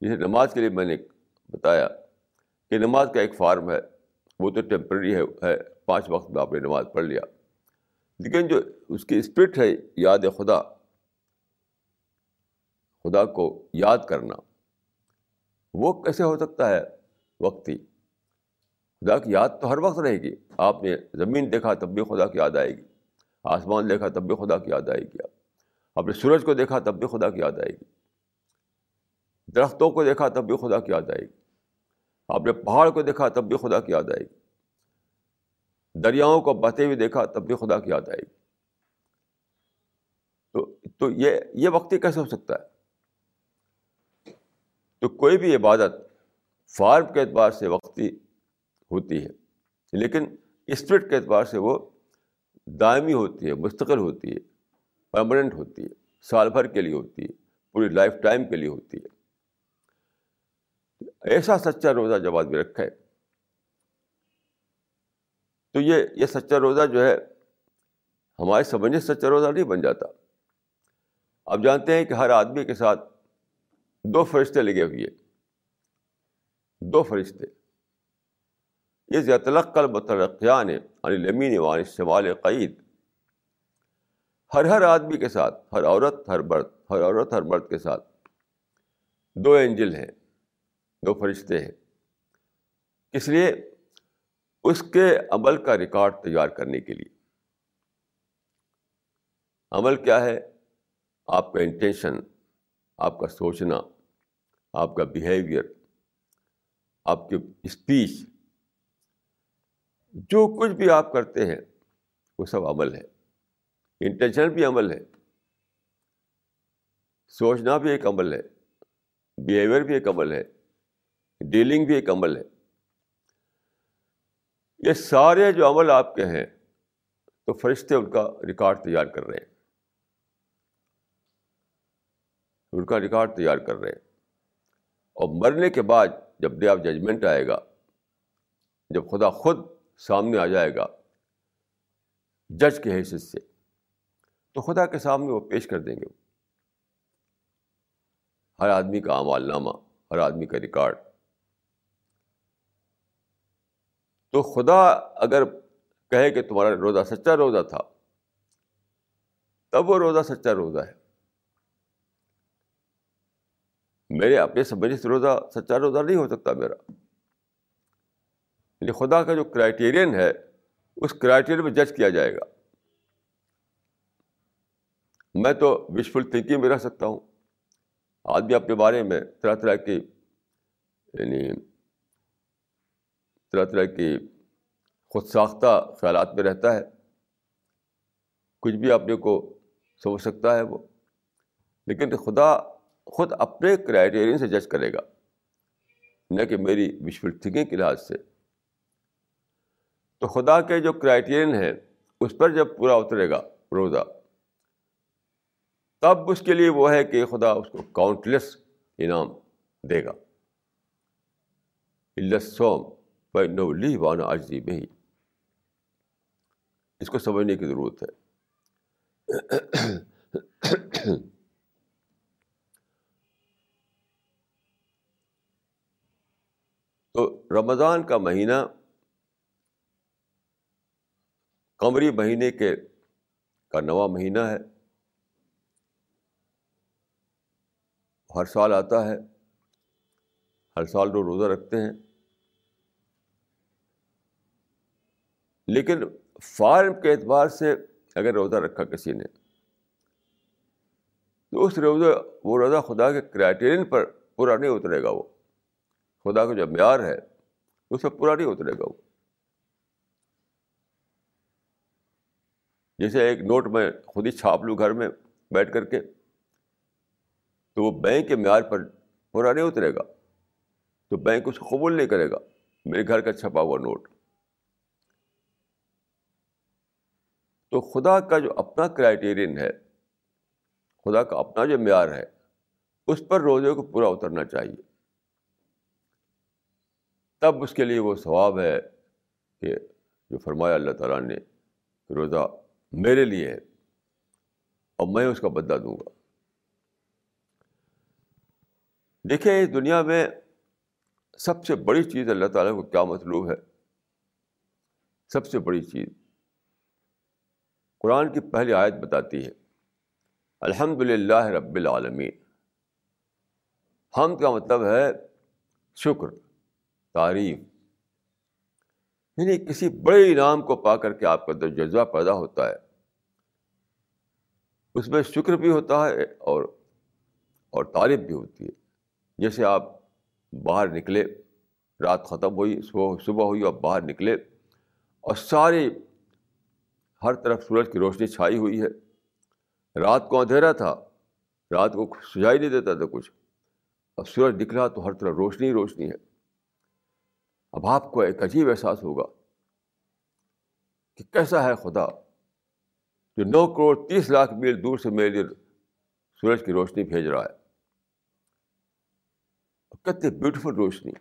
جیسے نماز کے لیے میں نے بتایا کہ نماز کا ایک فارم ہے، وہ تو ٹیمپریری ہے، پانچ وقت میں آپ نے نماز پڑھ لیا۔ لیکن جو اس کی اسپرٹ ہے، یاد خدا خدا کو یاد کرنا، وہ کیسے ہو سکتا ہے؟ وقتی۔ خدا کی یاد تو ہر وقت رہے گی۔ آپ نے زمین دیکھا تب بھی خدا کی یاد آئے گی۔ آسمان دیکھا تب بھی خدا کی یاد آئے گی۔ آپ نے سورج کو دیکھا تب بھی خدا کی یاد آئے گی۔ درختوں کو دیکھا تب بھی خدا کی یاد آئے گی۔ آپ نے پہاڑ کو دیکھا تب بھی خدا کی یاد آئے گی۔ دریاؤں کو بہتے ہوئے دیکھا تب بھی خدا کی یاد آئے گی۔ تو تو یہ یہ وقتی کیسے ہو سکتا ہے؟ تو کوئی بھی عبادت فارم کے اعتبار سے وقتی ہوتی ہے۔ لیکن اسپرٹ کے اعتبار سے وہ دائمی ہوتی ہے، مستقل ہوتی ہے پرماننٹ ہوتی ہے، سال بھر کے لیے ہوتی ہے، پوری لائف ٹائم کے لیے ہوتی ہے۔ ایسا سچا روزہ جب آدمی رکھے، تو یہ یہ سچا روزہ جو ہے ہمارے سمجھنے سچا روزہ نہیں بن جاتا۔ آپ جانتے ہیں کہ ہر آدمی کے ساتھ دو فرشتے لگے ہوئے دو فرشتے۔ یہ زیادہ کل مترقیان لمین وان شمال قید ہر ہر آدمی کے ساتھ، ہر عورت، ہر مرد، ہر عورت، ہر مرد کے ساتھ دو اینجل ہیں، دو فرشتے ہیں۔ اس لیے؟ اس کے عمل کا ریکارڈ تیار کرنے کے لیے۔ عمل کیا ہے؟ آپ کا انٹینشن آپ کا سوچنا، آپ کا بیہیویئر آپ کی اسپیچ جو کچھ بھی آپ کرتے ہیں، وہ سب عمل ہے۔ انٹینشن بھی عمل ہے۔ سوچنا بھی ایک عمل ہے۔ بیہیویئر بھی ایک عمل ہے۔ ڈیلنگ بھی ایک عمل ہے۔ یہ سارے جو عمل آپ کے ہیں، تو فرشتے ان کا ریکارڈ تیار کر رہے ہیں۔ ان کا ریکارڈ تیار کر رہے ہیں۔ اور مرنے کے بعد جب ڈے آف ججمنٹ آئے گا، جب خدا خود سامنے آ جائے گا جج کے حیثیت سے۔ تو خدا کے سامنے وہ پیش کر دیں گے۔ ہر آدمی کا اعمال نامہ، ہر آدمی کا ریکارڈ۔ تو خدا اگر کہے کہ تمہارا روزہ سچا روزہ تھا، تب وہ روزہ سچا روزہ ہے۔ میرے اپنے سمجھنے سے روزہ سچا روزہ نہیں ہو سکتا میرا۔ یعنی خدا کا جو کرائٹیرین ہے، اس کرائٹیرین میں جج کیا جائے گا۔ میں تو وشفل تھنکنگ میں رہ سکتا ہوں۔ آدمی اپنے بارے میں طرح طرح کی یعنی طرح طرح کی خود ساختہ خیالات میں رہتا ہے۔ کچھ بھی اپنے کو سمجھ سکتا ہے وہ۔ لیکن خدا خود اپنے کرائٹیرین سے جج کرے گا۔ نہ کہ میری وشفل تھنکنگ کے لحاظ سے۔ تو خدا کے جو کرائٹیرین ہے اس پر جب پورا اترے گا روزہ، تب اس کے لیے وہ ہے کہ خدا اس کو کاؤنٹلیس انعام دے گا۔ سوم نو لی وانا آجی میں ہی اس کو سمجھنے کی ضرورت ہے۔ تو رمضان کا مہینہ قمری مہینے کے کا نواں مہینہ ہے۔ ہر سال آتا ہے۔ ہر سال لوگ روزہ رکھتے ہیں۔ لیکن فارم کے اعتبار سے اگر روزہ رکھا کسی نے، تو اس روزہ، وہ روزہ خدا کے کرائٹیرین پر پورا نہیں اترے گا وہ۔ خدا کا جو معیار ہے اس پر پورا نہیں اترے گا وہ۔ جیسے ایک نوٹ میں خود ہی چھاپ لوں گھر میں بیٹھ کر کے، تو وہ بینک کے معیار پر پورا نہیں اترے گا۔ تو بینک اس کو قبول نہیں کرے گا۔ میرے گھر کا چھپا ہوا نوٹ۔ تو خدا کا جو اپنا کرائٹیرین ہے، خدا کا اپنا جو معیار ہے، اس پر روزے کو پورا اترنا چاہیے۔ تب اس کے لیے وہ ثواب ہے کہ جو فرمایا اللہ تعالیٰ نے روزہ میرے لیے ہے اور میں اس کا بدلا دوں گا۔ دیکھیں، اس دنیا میں سب سے بڑی چیز اللہ تعالیٰ کو کیا مطلوب ہے؟ سب سے بڑی چیز۔ قرآن کی پہلی آیت بتاتی ہے الحمد للہ رب العالمین۔ ہم کا مطلب ہے شکر، تعریف۔ یعنی کسی بڑے انعام کو پا کر کے آپ کا جذبہ پیدا ہوتا ہے۔ اس میں شکر بھی ہوتا ہے اور اور تعریف بھی ہوتی ہے۔ جیسے آپ باہر نکلے، رات ختم ہوئی، صبح صبح ہوئی اور باہر نکلے اور ساری، ہر طرف سورج کی روشنی چھائی ہوئی ہے۔ رات کو اندھیرا تھا، رات کو سجائی نہیں دیتا تھا کچھ۔ اور سورج نکلا تو ہر طرف روشنی ہی روشنی ہے۔ اب آپ کو ایک عجیب احساس ہوگا کہ کیسا ہے خدا؟ جو نو کروڑ تیس لاکھ میل دور سے میرے لیے سورج کی روشنی بھیج رہا ہے۔ کتنی بیوٹیفل روشنی۔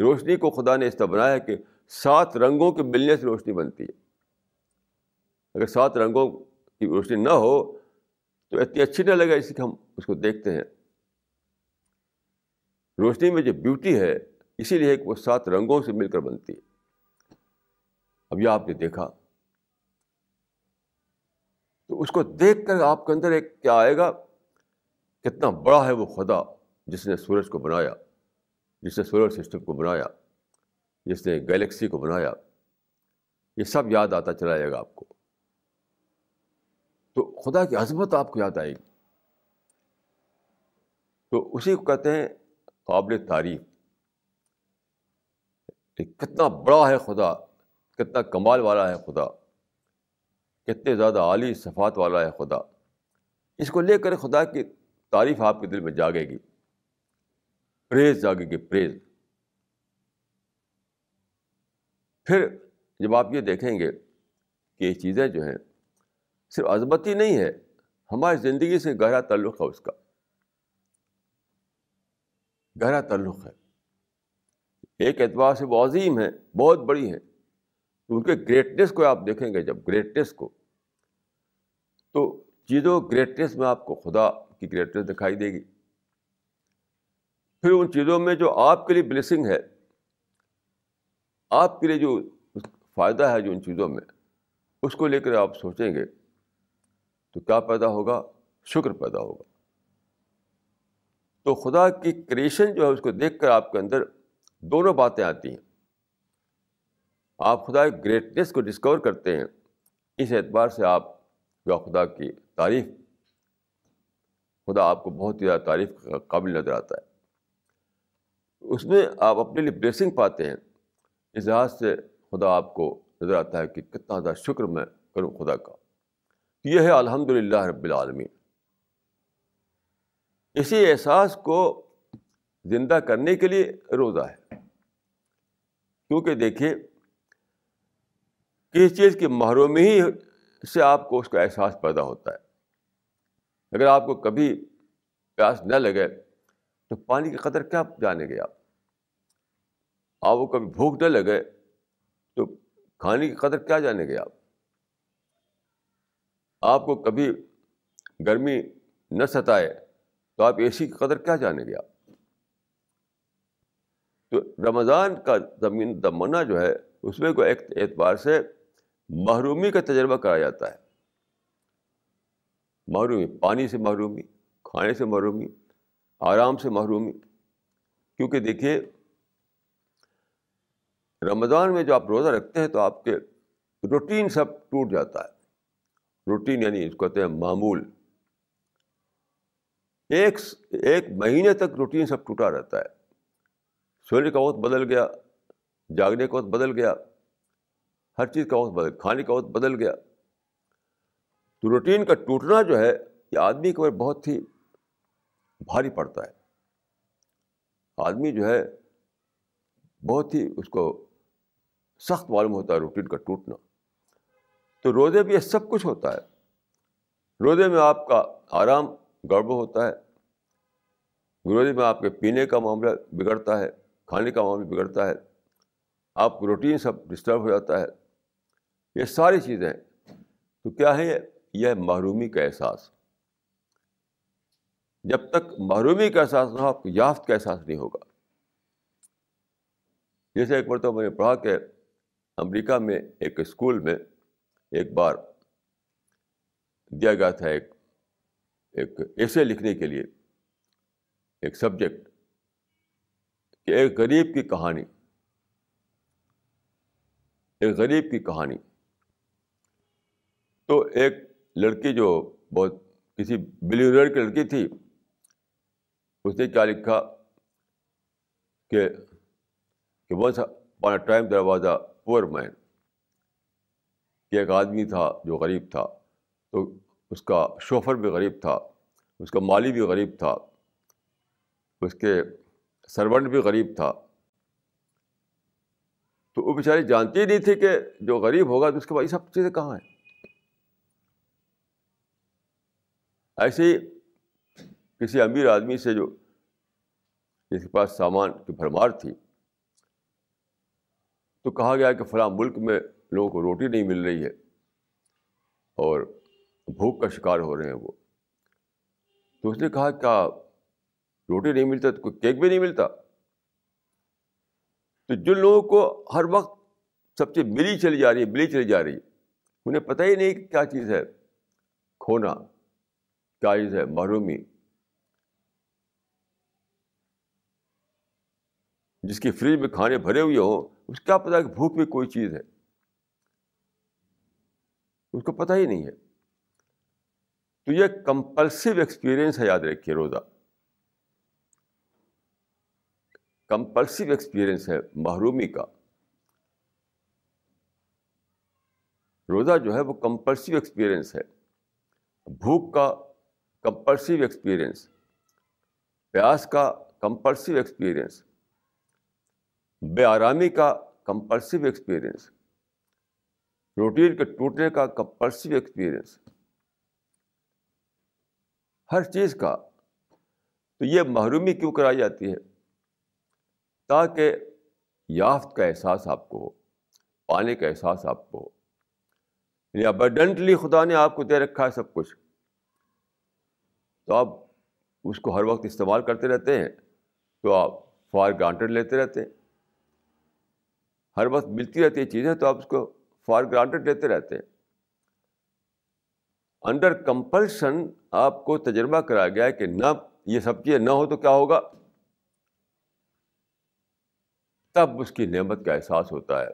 روشنی کو خدا نے اس طرح بنایا کہ سات رنگوں کے ملنے سے روشنی بنتی ہے۔ اگر سات رنگوں کی روشنی نہ ہو تو اتنی اچھی نہ لگے اسی کہ ہم اس کو دیکھتے ہیں۔ روشنی میں جو بیوٹی ہے، اسی لیے کہ وہ سات رنگوں سے مل کر بنتی ہے۔ اب یہ آپ نے دیکھا۔ تو اس کو دیکھ کر آپ کے اندر ایک کیا آئے گا؟ کتنا بڑا ہے وہ خدا جس نے سورج کو بنایا، جس نے سولر سسٹم کو بنایا، جس نے گلیکسی کو بنایا۔ یہ سب یاد آتا چلا جائے گا آپ کو۔ تو خدا کی عظمت آپ کو یاد آئے گی۔ تو اسی کو کہتے ہیں قابل تعریف۔ کتنا بڑا ہے خدا، کتنا کمال والا ہے خدا۔ کتنے زیادہ عالی صفات والا ہے خدا۔ اس کو لے کر خدا کی تعریف آپ کے دل میں جاگے گی۔ پریز جاگے گی، پریز۔ پھر جب آپ یہ دیکھیں گے کہ یہ چیزیں جو ہیں صرف عظمت ہی نہیں ہے، ہماری زندگی سے گہرا تعلق ہے اس کا۔ گہرا تعلق ہے۔ ایک اعتبار سے وہ عظیم ہیں، بہت بڑی ہیں۔ ان کے گریٹنیس کو آپ دیکھیں گے، جب گریٹنیس کو تو چیزوں گریٹنیس میں آپ کو خدا کی گریٹنیس دکھائی دے گی، پھر ان چیزوں میں جو آپ کے لیے بلیسنگ ہے، آپ کے لیے جو فائدہ ہے جو ان چیزوں میں، اس کو لے کر آپ سوچیں گے تو کیا پیدا ہوگا؟ شکر پیدا ہوگا۔ تو خدا کی کریشن جو ہے، اس کو دیکھ کر آپ کے اندر دونوں باتیں آتی ہیں۔ آپ خدا کی گریٹنیس کو ڈسکور کرتے ہیں، اس اعتبار سے آپ جو خدا کی تعریف، خدا آپ کو بہت ہی زیادہ تعریف قابل نظر آتا ہے۔ اس میں آپ اپنے لیے بلیسنگ پاتے ہیں۔ اس لحاظ سے خدا آپ کو نظر آتا ہے کہ کتنا زیادہ شکر میں کروں خدا کا۔ یہ ہے الحمد للہ رب العالمین۔ اسی احساس کو زندہ کرنے کے لیے روزہ ہے۔ کیونکہ دیکھیے کس چیز کی محرومی ہی سے آپ کو اس کا احساس پیدا ہوتا ہے۔ اگر آپ کو کبھی پیاس نہ لگے تو پانی کی قدر کیا جانے گے آپ؟ آپ کو کبھی بھوک نہ لگے تو کھانے کی قدر کیا جانے گے آپ؟ آپ کو کبھی گرمی نہ ستائے تو آپ اے سی کی قدر کیا جانیں گے آپ؟ تو رمضان کا زمین دمنا جو ہے، اس میں کوئی ایک اعتبار سے محرومی کا تجربہ کرایا جاتا ہے۔ محرومی، پانی سے محرومی، کھانے سے محرومی، آرام سے محرومی۔ کیونکہ دیکھیے، رمضان میں جو آپ روزہ رکھتے ہیں تو آپ کے روٹین سب ٹوٹ جاتا ہے۔ روٹین یعنی اس کو کہتے ہیں معمول۔ ایک ایک مہینے تک روٹین سب ٹوٹا رہتا ہے۔ سونے کا وقت بدل گیا، جاگنے کا وقت بدل گیا۔ ہر چیز کا وقت بدل کھانے کا وقت بدل گیا۔ تو روٹین کا ٹوٹنا جو ہے، یہ آدمی کے اوپر بہت ہی بھاری پڑتا ہے۔ آدمی جو ہے، بہت ہی اس کو سخت معلوم ہوتا ہے روٹین کا ٹوٹنا۔ تو روزے بھی یہ سب کچھ ہوتا ہے۔ روزے میں آپ کا آرام گڑبڑ ہوتا ہے۔ روزے میں آپ کے پینے کا معاملہ بگڑتا ہے، کھانے کا معاملہ بگڑتا ہے۔ آپ کو روٹین سب ڈسٹرب ہو جاتا ہے۔ یہ ساری چیزیں تو کیا ہے یہ محرومی کا احساس؟ جب تک محرومی کا احساس نہ ہو، آپ کو یافت کا احساس نہیں ہوگا۔ جیسے ایک مرتبہ میں نے پڑھا کہ امریکہ میں ایک اسکول میں ایک بار دیا گیا تھا ایک ایک ایسے لکھنے کے لیے ایک سبجیکٹ کہ ایک غریب کی کہانی، ایک غریب کی کہانی۔ تو ایک لڑکی جو بہت کسی بلیونر کی لڑکی تھی، اس نے کیا لکھا کہ ونس اپان ٹائم دروازہ پور مین کہ ایک آدمی تھا جو غریب تھا، تو اس کا شوفر بھی غریب تھا، اس کا مالی بھی غریب تھا، اس کے سرونٹ بھی غریب تھا۔ تو وہ بیچاری جانتی نہیں تھی کہ جو غریب ہوگا تو اس کے بعد یہ سب چیزیں کہاں ہیں؟ ایسے ہی کسی امیر آدمی سے جو جس کے پاس سامان کی بھرمار تھی، تو کہا گیا کہ فلاں ملک میں لوگوں کو روٹی نہیں مل رہی ہے اور بھوک کا شکار ہو رہے ہیں وہ۔ تو اس نے کہا، کیا روٹی نہیں ملتا؟ تو کوئی کیک بھی نہیں ملتا؟ تو جن لوگوں کو ہر وقت سب سے ملی چلی جا رہی ہے، ملی چلی جا رہی ہے، انہیں پتہ ہی نہیں کہ کیا چیز ہے، کھونا۔ کیا ہے محرومی جس کی فریج میں کھانے بھرے ہوئے ہوں اس کیا پتا کہ بھوک بھی کوئی چیز ہے اس کو پتہ ہی نہیں ہے تو یہ کمپلسو ایکسپیرئنس ہے یاد رکھیے روزہ کمپلسو ایکسپیرئنس ہے محرومی کا روزہ جو ہے وہ کمپلسو ایکسپیرئنس ہے بھوک کا کمپلسو ایکسپیرئنس پیاس کا کمپلسو ایکسپیرئنس بے آرامی کا کمپلسو ایکسپیرئنس روٹین کے ٹوٹنے کا کمپلسو ایکسپیرئنس ہر چیز کا تو یہ محرومی کیوں کرائی جاتی ہے؟ تاکہ یافت کا احساس آپ کو ہو، پانے کا احساس آپ کو ہو۔ یعنی ابڈنٹلی خدا نے آپ کو دے رکھا ہے سب کچھ۔ تو آپ اس کو ہر وقت استعمال کرتے رہتے ہیں، تو آپ فار گرانٹیڈ لیتے رہتے ہیں۔ ہر وقت ملتی رہتی ہے چیزیں تو آپ اس کو فار گرانٹیڈ لیتے رہتے ہیں۔ انڈر کمپلشن آپ کو تجربہ کرایا گیا ہے کہ نہ یہ سب چیزیں نہ ہو تو کیا ہوگا؟ تب اس کی نعمت کا احساس ہوتا ہے۔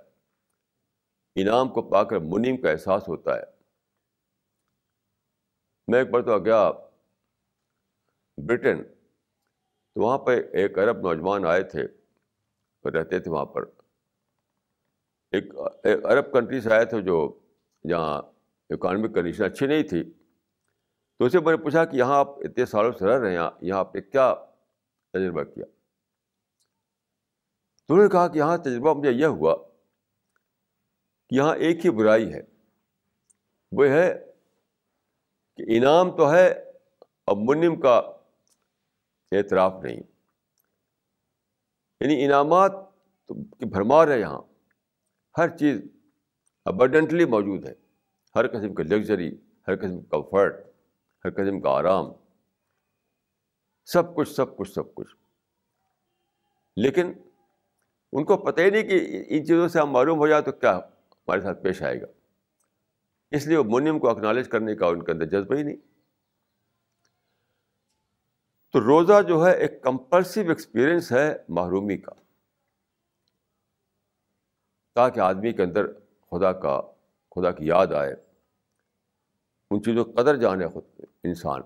انعام کو پا کر منیم کا احساس ہوتا ہے۔ میں ایک بار تو گیا برٹن۔ تو وہاں پہ ایک عرب نوجوان آئے تھے رہتے تھے وہاں پر۔ ایک عرب کنٹری سے آئے تھے جو جہاں اکانومک کنڈیشن اچھی نہیں تھی۔ تو اسے میں نے پوچھا کہ یہاں آپ اتنے سالوں سے رہ رہے ہیں، یہاں آپ نے کیا تجربہ کیا؟ تو انہوں نے کہا کہ یہاں تجربہ مجھے یہ ہوا کہ یہاں ایک ہی برائی ہے۔ وہ ہے کہ انعام تو ہے، اب منم کا اعتراف نہیں۔ یعنی انعامات کی بھرمار ہے یہاں۔ ہر چیز ابڈنٹلی موجود ہے۔ ہر قسم کا لگژری ہر قسم کا کمفرٹ ہر قسم کا آرام۔ سب کچھ سب کچھ سب کچھ۔ لیکن ان کو پتہ ہی نہیں کہ ان چیزوں سے ہم معلوم ہو جائے تو کیا ہمارے ساتھ پیش آئے گا۔ اس لیے وہ منیم کو اکنالج کرنے کا ان کے اندر جذبہ ہی نہیں۔ تو روزہ جو ہے ایک کمپلسو ایکسپیرئنس ہے محرومی کا۔ تاکہ آدمی کے اندر خدا کا، خدا کی یاد آئے۔ ان چیزوں قدر جانے خود انسان۔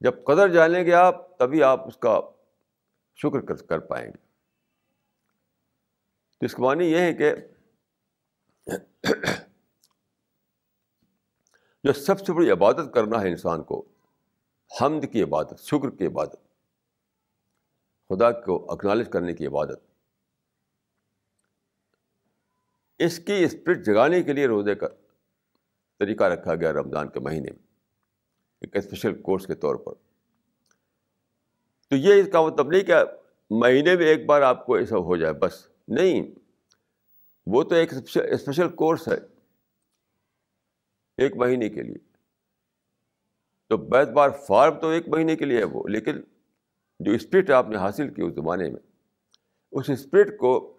جب قدر جانیں گے آپ، تبھی آپ اس کا شکر کر پائیں گے۔ تو اس کا معنی یہ ہے کہ جو سب سے بڑی عبادت کرنا ہے انسان کو حمد کی عبادت، شکر کی عبادت، خدا کو اکنالج کرنے کی عبادت۔ اس کی اسپرٹ جگانے کے لیے روزے کا طریقہ رکھا گیا رمضان کے مہینے میں، ایک اسپیشل کورس کے طور پر۔ تو یہ اس کا مطلب نہیں کہ مہینے میں ایک بار آپ کو ایسا ہو جائے، بس نہیں۔ وہ تو ایک اسپیشل کورس ہے، ایک مہینے کے لیے۔ تو بیت بار فارم تو ایک مہینے کے لیے ہے وہ، لیکن جو اسپرٹ آپ نے حاصل کی اس زمانے میں، اس اسپرٹ کو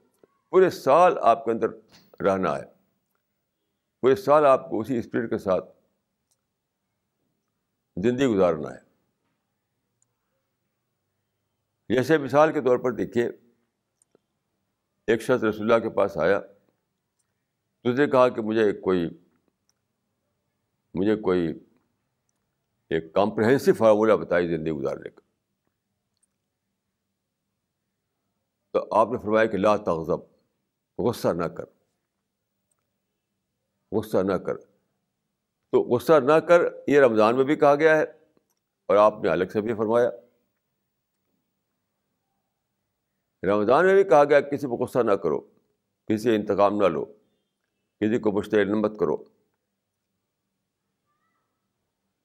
پورے سال آپ کے اندر رہنا ہے۔ پورے سال آپ کو اسی اسپرٹ کے ساتھ زندگی گزارنا ہے۔ جیسے مثال کے طور پر دیکھیے، ایک شخص رسول اللہ کے پاس آیا تجھے کہا کہ مجھے کوئی مجھے کوئی ایک کمپریہنسو فارمولہ بتائی زندگی گزارنے کا۔ تو آپ نے فرمایا کہ لا تغضب، غصہ نہ کر۔ غصہ نہ کر۔ تو غصہ نہ کر، یہ رمضان میں بھی کہا گیا ہے اور آپ نے الگ سے بھی فرمایا۔ رمضان میں بھی کہا گیا کسی کو غصہ نہ کرو، کسی انتقام نہ لو، کسی کو مشتعل مت کرو۔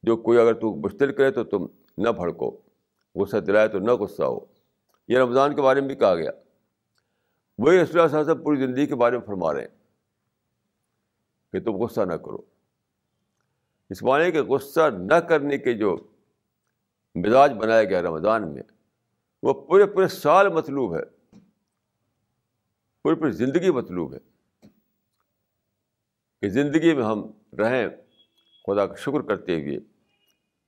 جو کوئی اگر تو مشتل کرے تو تم نہ بھڑکو، غصہ دلائے تو نہ غصہ ہو۔ یہ رمضان کے بارے میں بھی کہا گیا۔ وہی رسول اللہ صلی پوری زندگی کے بارے میں فرما رہے ہیں کہ تم غصہ نہ کرو۔ اس معنی کہ غصہ نہ کرنے کے جو مزاج بنایا گیا رمضان میں، وہ پورے پورے سال مطلوب ہے۔ پوری پوری زندگی مطلوب ہے۔ کہ زندگی میں ہم رہیں، خدا کا شکر کرتے ہوئے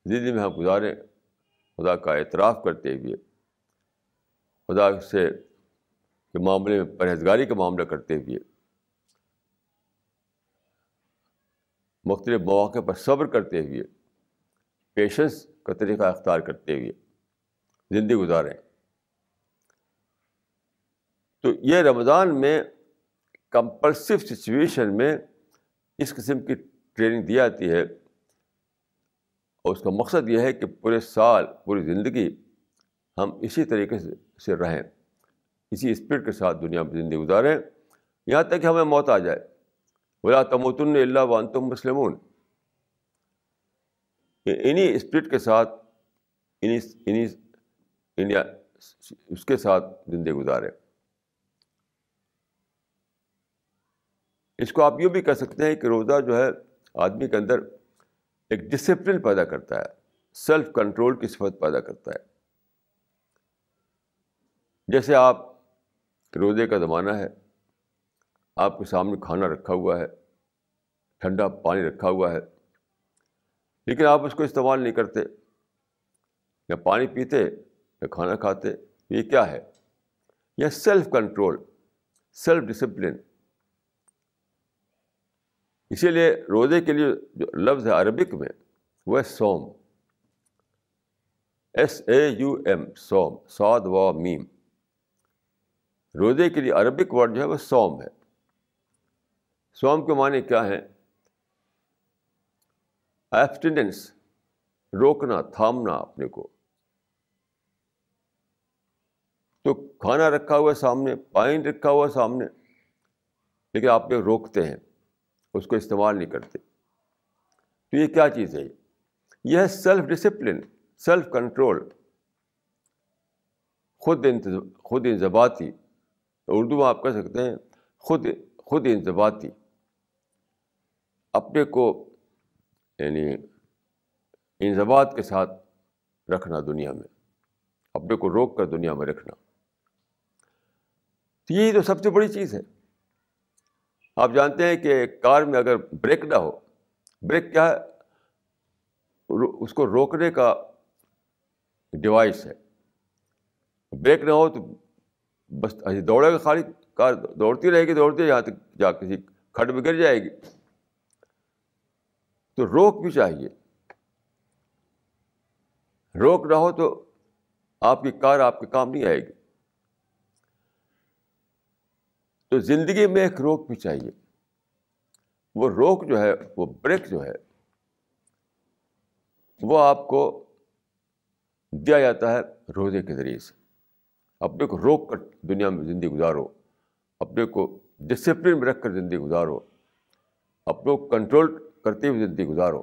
زندگی میں ہم گزاریں خدا کا اعتراف کرتے ہوئے، خدا سے کے معاملے میں پرہیزگاری کا معاملہ کرتے ہوئے، مختلف مواقع پر صبر کرتے ہوئے، پیشنس کا طریقہ اختیار کرتے ہوئے زندگی گزاریں تو یہ رمضان میں کمپلسو سچویشن میں اس قسم کی ٹریننگ دی جاتی ہے۔ اور اس کا مقصد یہ ہے کہ پورے سال، پوری زندگی ہم اسی طریقے سے رہیں۔ اسی اسپرٹ کے ساتھ دنیا میں زندگی گزاریں۔ یہاں تک کہ ہمیں موت آ جائے۔ بلا تمتن اللہ وان تم مسلم انہیں اسپرٹ کے ساتھ انہیں انہیں اس کے ساتھ زندگی گزارے اس کو آپ یوں بھی کہہ سکتے ہیں کہ روزہ جو ہے آدمی کے اندر ایک ڈسپلن پیدا کرتا ہے سیلف کنٹرول کی صفت پیدا کرتا ہے۔ جیسے آپ روزے کا زمانہ ہے، آپ کے سامنے کھانا رکھا ہوا ہے، ٹھنڈا پانی رکھا ہوا ہے، لیکن آپ اس کو استعمال نہیں کرتے یا پانی پیتے یا کھانا کھاتے، یہ کیا ہے؟ یہ سیلف کنٹرول سیلف ڈسپلن اسی لیے روزے کے لیے جو لفظ ہے عربک میں وہ ہے سوم ایس اے یو ایم سوم سعد و میم. روزے کے لیے عربک ورڈ جو ہے وہ سوم ہے. سوم کے معنی کیا ہیں؟ ایبسٹیننس روکنا، تھامنا اپنے کو. تو کھانا رکھا ہوا ہے سامنے، پانی رکھا ہوا ہے سامنے، لیکن آپ لوگ روکتے ہیں. اس کو استعمال نہیں کرتے۔ تو یہ کیا چیز ہے؟ یہ ہے سیلف ڈسپلن سیلف کنٹرول خود خود انضباطی۔ اردو میں آپ کہہ سکتے ہیں، خود خود انضباطی۔ اپنے کو یعنی انضباط کے ساتھ رکھنا دنیا میں۔ اپنے کو روک کر دنیا میں رکھنا۔ تو یہی تو سب سے بڑی چیز ہے۔ آپ جانتے ہیں کہ کار میں اگر بریک نہ ہو، بریک کیا ہے؟ اس کو روکنے کا ڈیوائس ہے۔ بریک نہ ہو تو بس دوڑے گا خالی، کار دوڑتی رہے گی، دوڑتی یہاں تک جا کسی کھڈ میں گر جائے گی۔ تو روک بھی چاہیے۔ روک نہ ہو تو آپ کی کار، آپ کے کام نہیں آئے گی۔ تو زندگی میں ایک روک بھی چاہیے۔ وہ روک جو ہے، وہ بریک جو ہے، وہ آپ کو دیا جاتا ہے روزے کے ذریعے سے۔ اپنے کو روک کر دنیا میں زندگی گزارو، اپنے کو ڈسپلن میں رکھ کر زندگی گزارو، اپنے کو کنٹرول کرتے ہوئے زندگی گزارو۔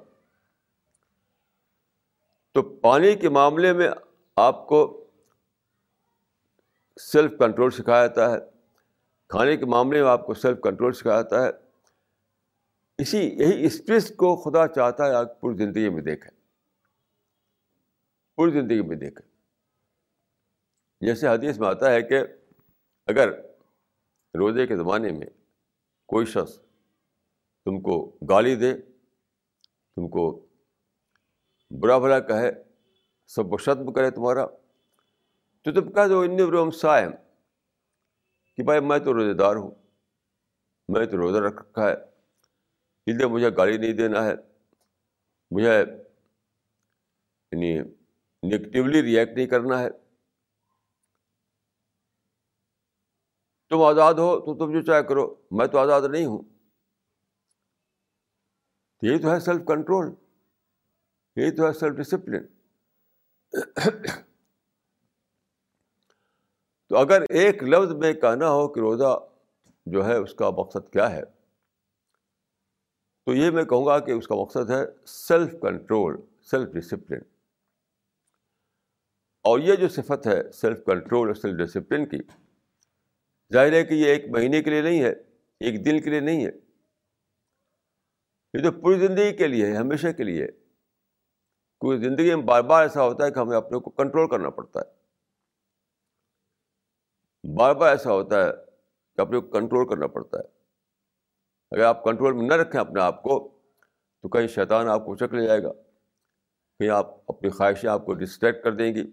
تو پانی کے معاملے میں آپ کو سیلف کنٹرول سکھایا جاتا ہے کھانے کے معاملے میں آپ کو سیلف کنٹرول سکھایا جاتا ہے۔ اسی یہی اسپیس کو خدا چاہتا ہے، آپ پوری زندگی میں دیکھیں۔ پوری زندگی میں دیکھیں۔ جیسے حدیث میں آتا ہے کہ اگر روزے کے زمانے میں کوئی شخص تم کو گالی دے، تم کو برا بھلا کہے، سب و شتم کرے تمہارا، تو تم کہہ دو ان روم سائم کہ بھائی میں تو روزے دار ہوں، میں تو روزہ رکھ رکھا ہے، اس لیے مجھے گالی نہیں دینا ہے۔ مجھے یعنی نگیٹیولی ریئیکٹ نہیں کرنا ہے۔ تم آزاد ہو تو تم جو چاہے کرو، میں تو آزاد نہیں ہوں۔ یہی تو ہے سیلف کنٹرول یہی تو ہے سیلف ڈسپلن تو اگر ایک لفظ میں کہنا ہو کہ روزہ جو ہے اس کا مقصد کیا ہے، تو یہ میں کہوں گا کہ اس کا مقصد ہے سیلف کنٹرول سیلف ڈسپلن اور یہ جو صفت ہے سیلف کنٹرول اور سیلف ڈسپلن کی، ظاہر ہے کہ یہ ایک مہینے کے لیے نہیں ہے، ایک دن کے لیے نہیں ہے۔ یہ تو پوری زندگی کے لیے ہے، ہمیشہ کے لیے کیونکہ زندگی میں بار بار ایسا ہوتا ہے کہ ہمیں اپنے کو کنٹرول کرنا پڑتا ہے۔ بار بار ایسا ہوتا ہے کہ اپنے کو کنٹرول کرنا پڑتا ہے۔ اگر آپ کنٹرول میں نہ رکھیں اپنے آپ کو، تو کہیں شیطان آپ کو چک لے جائے گا۔ کہیں آپ اپنی خواہشیں آپ کو ڈسٹریکٹ کر دیں گی۔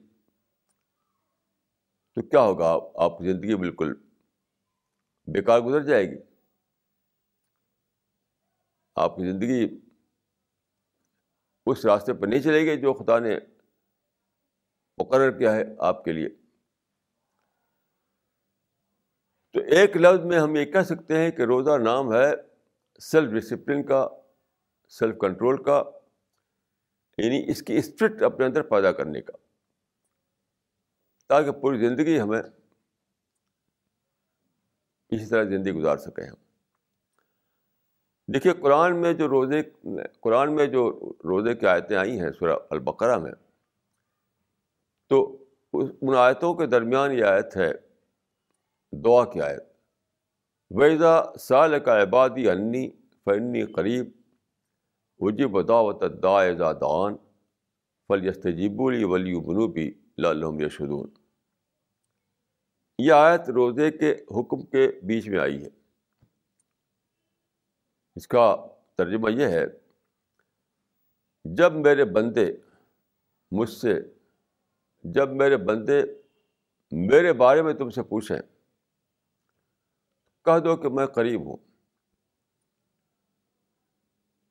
تو کیا ہوگا؟ آپ آپ کی زندگی بالکل بیکار گزر جائے گی۔ آپ کی زندگی اس راستے پر نہیں چلے گی جو خدا نے مقرر کیا ہے آپ کے لیے۔ تو ایک لفظ میں ہم یہ کہہ سکتے ہیں کہ روزہ نام ہے سیلف ڈسپلن کا، سیلف کنٹرول کا یعنی اس کی اسپرٹ اپنے اندر پیدا کرنے کا۔ تاکہ پوری زندگی ہمیں اسی طرح زندگی گزار سکیں ہم۔ دیکھیے، قرآن میں جو روزے، قرآن میں جو روزے کی آیتیں آئی ہیں سورہ البقرہ میں، تو ان آیتوں کے درمیان یہ آیت ہے دعا کی آیت۔ ویزا سال کا عبادی انی فنی قریب وجب دعوت دا دان فل یستجیب لی ولی بنوبی لم یشدون یہ آیت روزے کے حکم کے بیچ میں آئی ہے۔ اس کا ترجمہ یہ ہے، جب میرے بندے مجھ سے، جب میرے بندے میرے بارے میں تم سے پوچھیں کہہ دو کہ میں قریب ہوں۔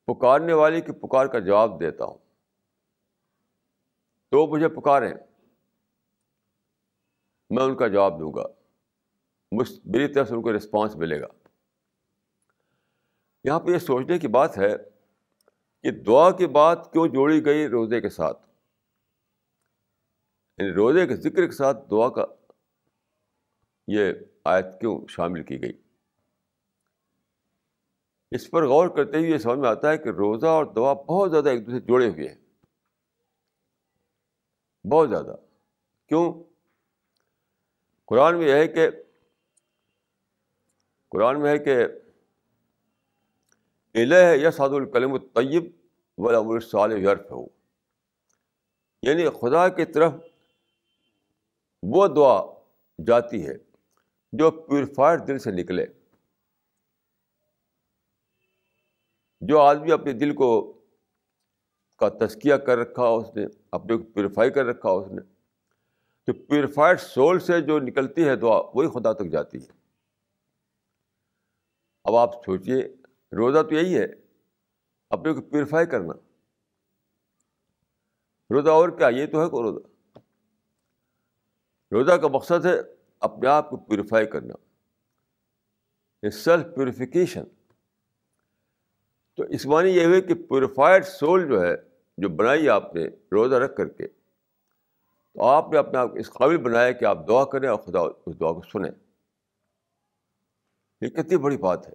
پکارنے والی کی پکار کا جواب دیتا ہوں۔ تو مجھے پکاریں۔ میں ان کا جواب دوں گا۔ مجھ میری طرف سے ان کو رسپانس ملے گا۔ یہاں پہ یہ سوچنے کی بات ہے کہ دعا کی بات کیوں جوڑی گئی روزے کے ساتھ؟ یعنی روزے کے ذکر کے ساتھ دعا کا یہ آیت کیوں شامل کی گئی؟ اس پر غور کرتے ہوئے یہ سمجھ میں آتا ہے کہ روزہ اور دعا بہت زیادہ ایک دوسرے جڑے ہوئے ہیں۔ بہت زیادہ۔ کیوں؟ قرآن میں یہ ہے کہ، قرآن میں ہے کہ الہ یا سعد الکلم الطیب ولام الصال یرف ہو یعنی خدا کی طرف وہ دعا جاتی ہے جو پیوریفائر دل سے نکلے۔ جو آدمی اپنے دل کو، کا تزکیہ کر رکھا اس نے، اپنے کو پیوریفائی کر رکھا اس نے، تو پیوریفائڈ سول سے جو نکلتی ہے دعا، وہی خدا تک جاتی ہے۔ اب آپ سوچیے روزہ تو یہی ہے، اپنے کو پیوریفائی کرنا۔ روزہ اور کیا، یہ تو ہے کو روزہ۔ روزہ کا مقصد ہے اپنے آپ کو پیوریفائی کرنا۔ سیلف پیوریفیکیشن تو اس معنی یہ ہوئی کہ پیوریفائڈ سول جو ہے، جو بنائی آپ نے روزہ رکھ کر کے، تو آپ نے اپنے آپ کو اس قابل بنایا کہ آپ دعا کریں اور خدا اس دعا کو سنیں۔ یہ کتنی بڑی بات ہے۔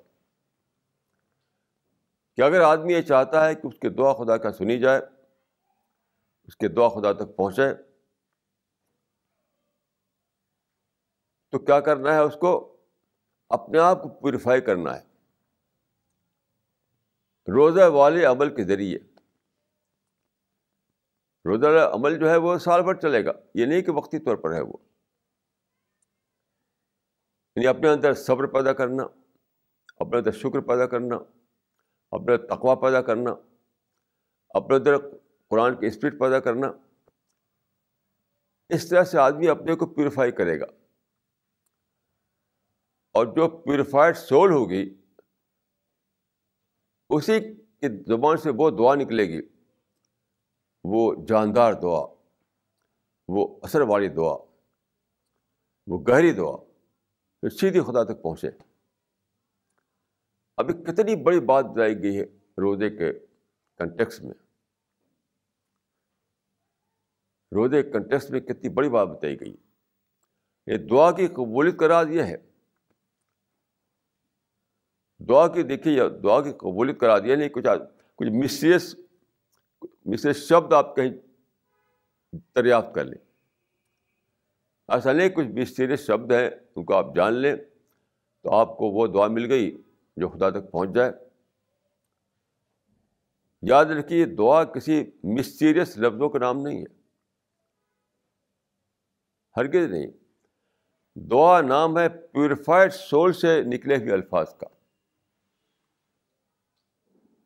کہ اگر آدمی یہ چاہتا ہے کہ اس کے دعا خدا کا سنی جائے، اس کے دعا خدا تک پہنچے تو کیا کرنا ہے اس کو؟ اپنے آپ کو پیوریفائی کرنا ہے۔ روزہ والے عمل کے ذریعے۔ روزہ عمل جو ہے وہ سال بھر چلے گا، یہ نہیں کہ وقتی طور پر ہے وہ۔ یعنی اپنے اندر صبر پیدا کرنا، اپنے اندر شکر پیدا کرنا، اپنے تقوا پیدا کرنا، اپنے اندر قرآن کی اسپرٹ پیدا کرنا۔ اس طرح سے آدمی اپنے کو پیوریفائی کرے گا۔ اور جو پیوریفائڈ سول ہوگی، اسی کی زبان سے وہ دعا نکلے گی۔ وہ جاندار دعا، وہ اثر والی دعا، وہ گہری دعا جو سیدھی خدا تک پہنچے۔ ابھی کتنی بڑی بات بتائی گئی ہے روزے کے کنٹیکس میں۔ روزے کے کنٹیکس میں کتنی بڑی بات بتائی گئی۔ یہ دعا کی قبولیت کا راز یہ ہے دعا کی دیکھیے دعا کی قبولیت کرا دیا نہیں یعنی کچھ کچھ مسیس مسیس شبد آپ کہیں دریافت کر لیں۔ ایسا نہیں کچھ مسٹیریس شبد ہیں، ان کو آپ جان لیں تو آپ کو وہ دعا مل گئی جو خدا تک پہنچ جائے۔ یاد رکھیے، دعا کسی مسٹیریس لفظوں کا نام نہیں ہے۔ ہرگز نہیں۔ دعا نام ہے پیوریفائڈ سول سے نکلے ہوئے الفاظ کا۔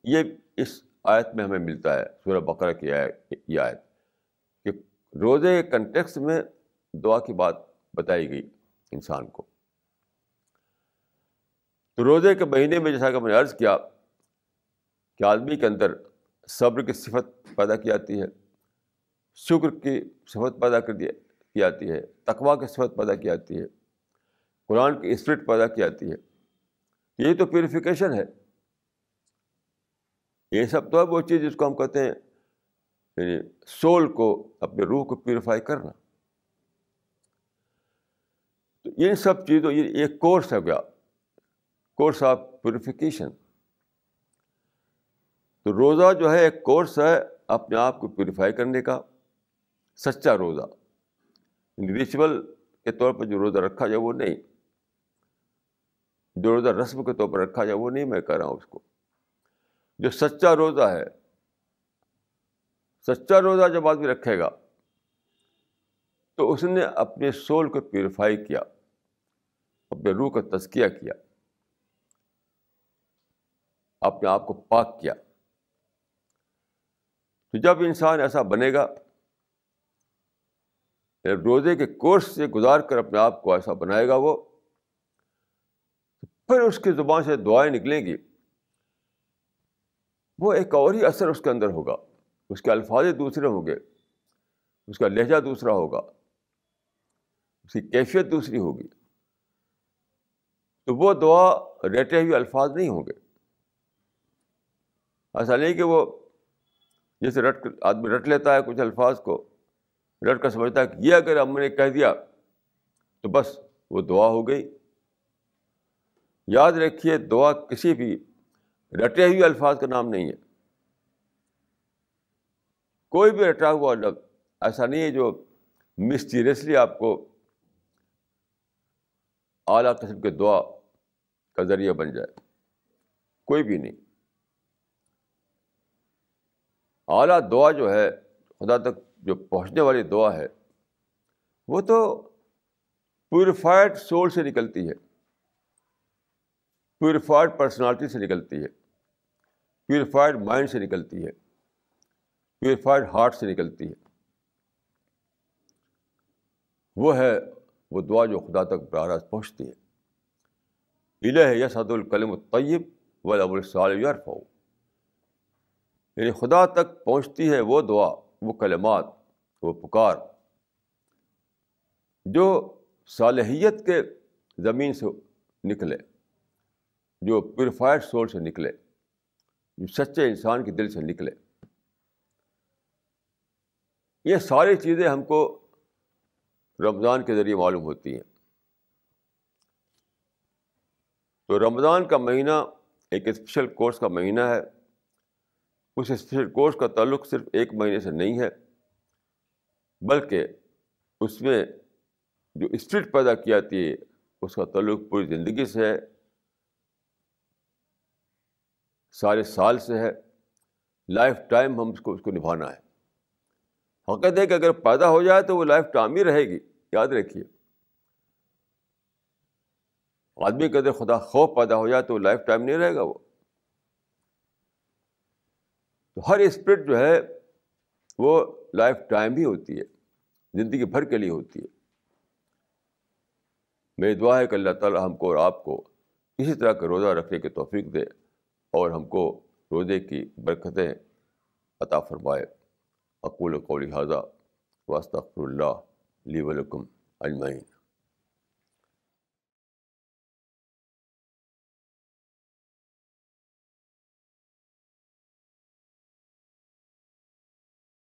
یہ اس آیت میں ہمیں ملتا ہے، سورہ بقرہ کی یہ آیت، کہ روزے کے کنٹیکس میں دعا کی بات بتائی گئی انسان کو۔ تو روزے کے مہینے میں جیسا کہ میں نے عرض کیا، کہ آدمی کے اندر صبر کی صفت پیدا کی جاتی ہے، شکر کی صفت پیدا کر دیا کی جاتی ہے تقوا کی صفت پیدا کی جاتی ہے، قرآن کی اسپرٹ پیدا کی جاتی ہے۔ یہ تو پیوریفیکیشن ہے۔ یہ سب تو ہے وہ چیز جس کو ہم کہتے ہیں یعنی سول کو اپنے روح کو پیوریفائی کرنا۔ تو ان سب چیزوں، یہ ایک کورس ہے گیا کورس آف پیوریفیکیشن تو روزہ جو ہے، ایک کورس ہے اپنے آپ کو پیوریفائی کرنے کا۔ سچا روزہ۔ یعنی ریچول کے طور پر جو روزہ رکھا جائے وہ نہیں۔ جو روزہ رسم کے طور پر رکھا جائے وہ نہیں، میں کہہ رہا ہوں اس کو۔ جو سچا روزہ ہے، سچا روزہ جب آدمی رکھے گا، تو اس نے اپنے سول کو پیوریفائی کیا، اپنے روح کا تزکیہ کیا، اپنے آپ کو پاک کیا۔ تو جب انسان ایسا بنے گا روزے کے کورس سے گزار کر اپنے آپ کو ایسا بنائے گا وہ پھر اس کی زبان سے دعائیں نکلیں گی۔ وہ ایک اور ہی اثر اس کے اندر ہوگا۔ اس کے الفاظ دوسرے ہوں گے، اس کا لہجہ دوسرا ہوگا، اس کی کیفیت دوسری ہوگی۔ تو وہ دعا رٹے ہوئے الفاظ نہیں ہوں گے۔ ایسا نہیں کہ وہ جیسے رٹ، آدمی رٹ لیتا ہے کچھ الفاظ کو، رٹ کر سمجھتا ہے کہ یہ اگر ہم نے کہہ دیا تو بس وہ دعا ہو گئی۔ یاد رکھیے دعا کسی بھی رٹے ہوئے الفاظ کا نام نہیں ہے۔ کوئی بھی رٹا ہوا لفظ، ایسا نہیں ہے جو مسٹیریسلی آپ کو اعلیٰ قسم کے دعا کا ذریعہ بن جائے۔ کوئی بھی نہیں۔ اعلیٰ دعا جو ہے، خدا تک جو پہنچنے والی دعا ہے، وہ تو پیوریفائڈ سول سے نکلتی ہے۔ پیوریفائڈ پرسنالٹی سے نکلتی ہے۔ پیوریفائڈ مائنڈ سے نکلتی ہے۔ پیوریفائڈ ہارٹ سے نکلتی ہے۔ وہ ہے، وہ دعا جو خدا تک براہ راست پہنچتی ہے۔ الہ یس الکلم الطیب و اب الصالف یعنی خدا تک پہنچتی ہے وہ دعا، وہ کلمات، وہ پکار۔ جو صالحیت کے زمین سے نکلے، جو پیوریفائڈ سول سے نکلے۔ جو سچے انسان کے دل سے نکلے۔ یہ ساری چیزیں ہم کو رمضان کے ذریعے معلوم ہوتی ہیں۔ تو رمضان کا مہینہ ایک اسپیشل کورس کا مہینہ ہے۔ اس اسپیشل کورس کا تعلق صرف ایک مہینے سے نہیں ہے، بلکہ اس میں جو اسپرٹ پیدا کی جاتی ہے، اس کا تعلق پوری زندگی سے ہے۔ سارے سال سے ہے، لائف ٹائم ہم اس کو اس کو نبھانا ہے۔ حقیقت ہے کہ اگر پیدا ہو جائے تو وہ لائف ٹائم ہی رہے گی، یاد رکھیے۔ آدمی کے اندر خدا خوف پیدا ہو جائے تو وہ لائف ٹائم نہیں رہے گا وہ۔ تو ہر اسپرٹ جو ہے، وہ لائف ٹائم ہی ہوتی ہے، زندگی بھر کے لیے ہوتی ہے۔ میری دعا ہے کہ اللہ تعالیٰ ہم کو اور آپ کو اسی طرح کا روزہ رکھنے کی توفیق دے۔ اور ہم کو روزے کی برکتیں عطا فرمائے۔ اقول قول حاضہ واسطر اللہ لی ولکم اجمعین۔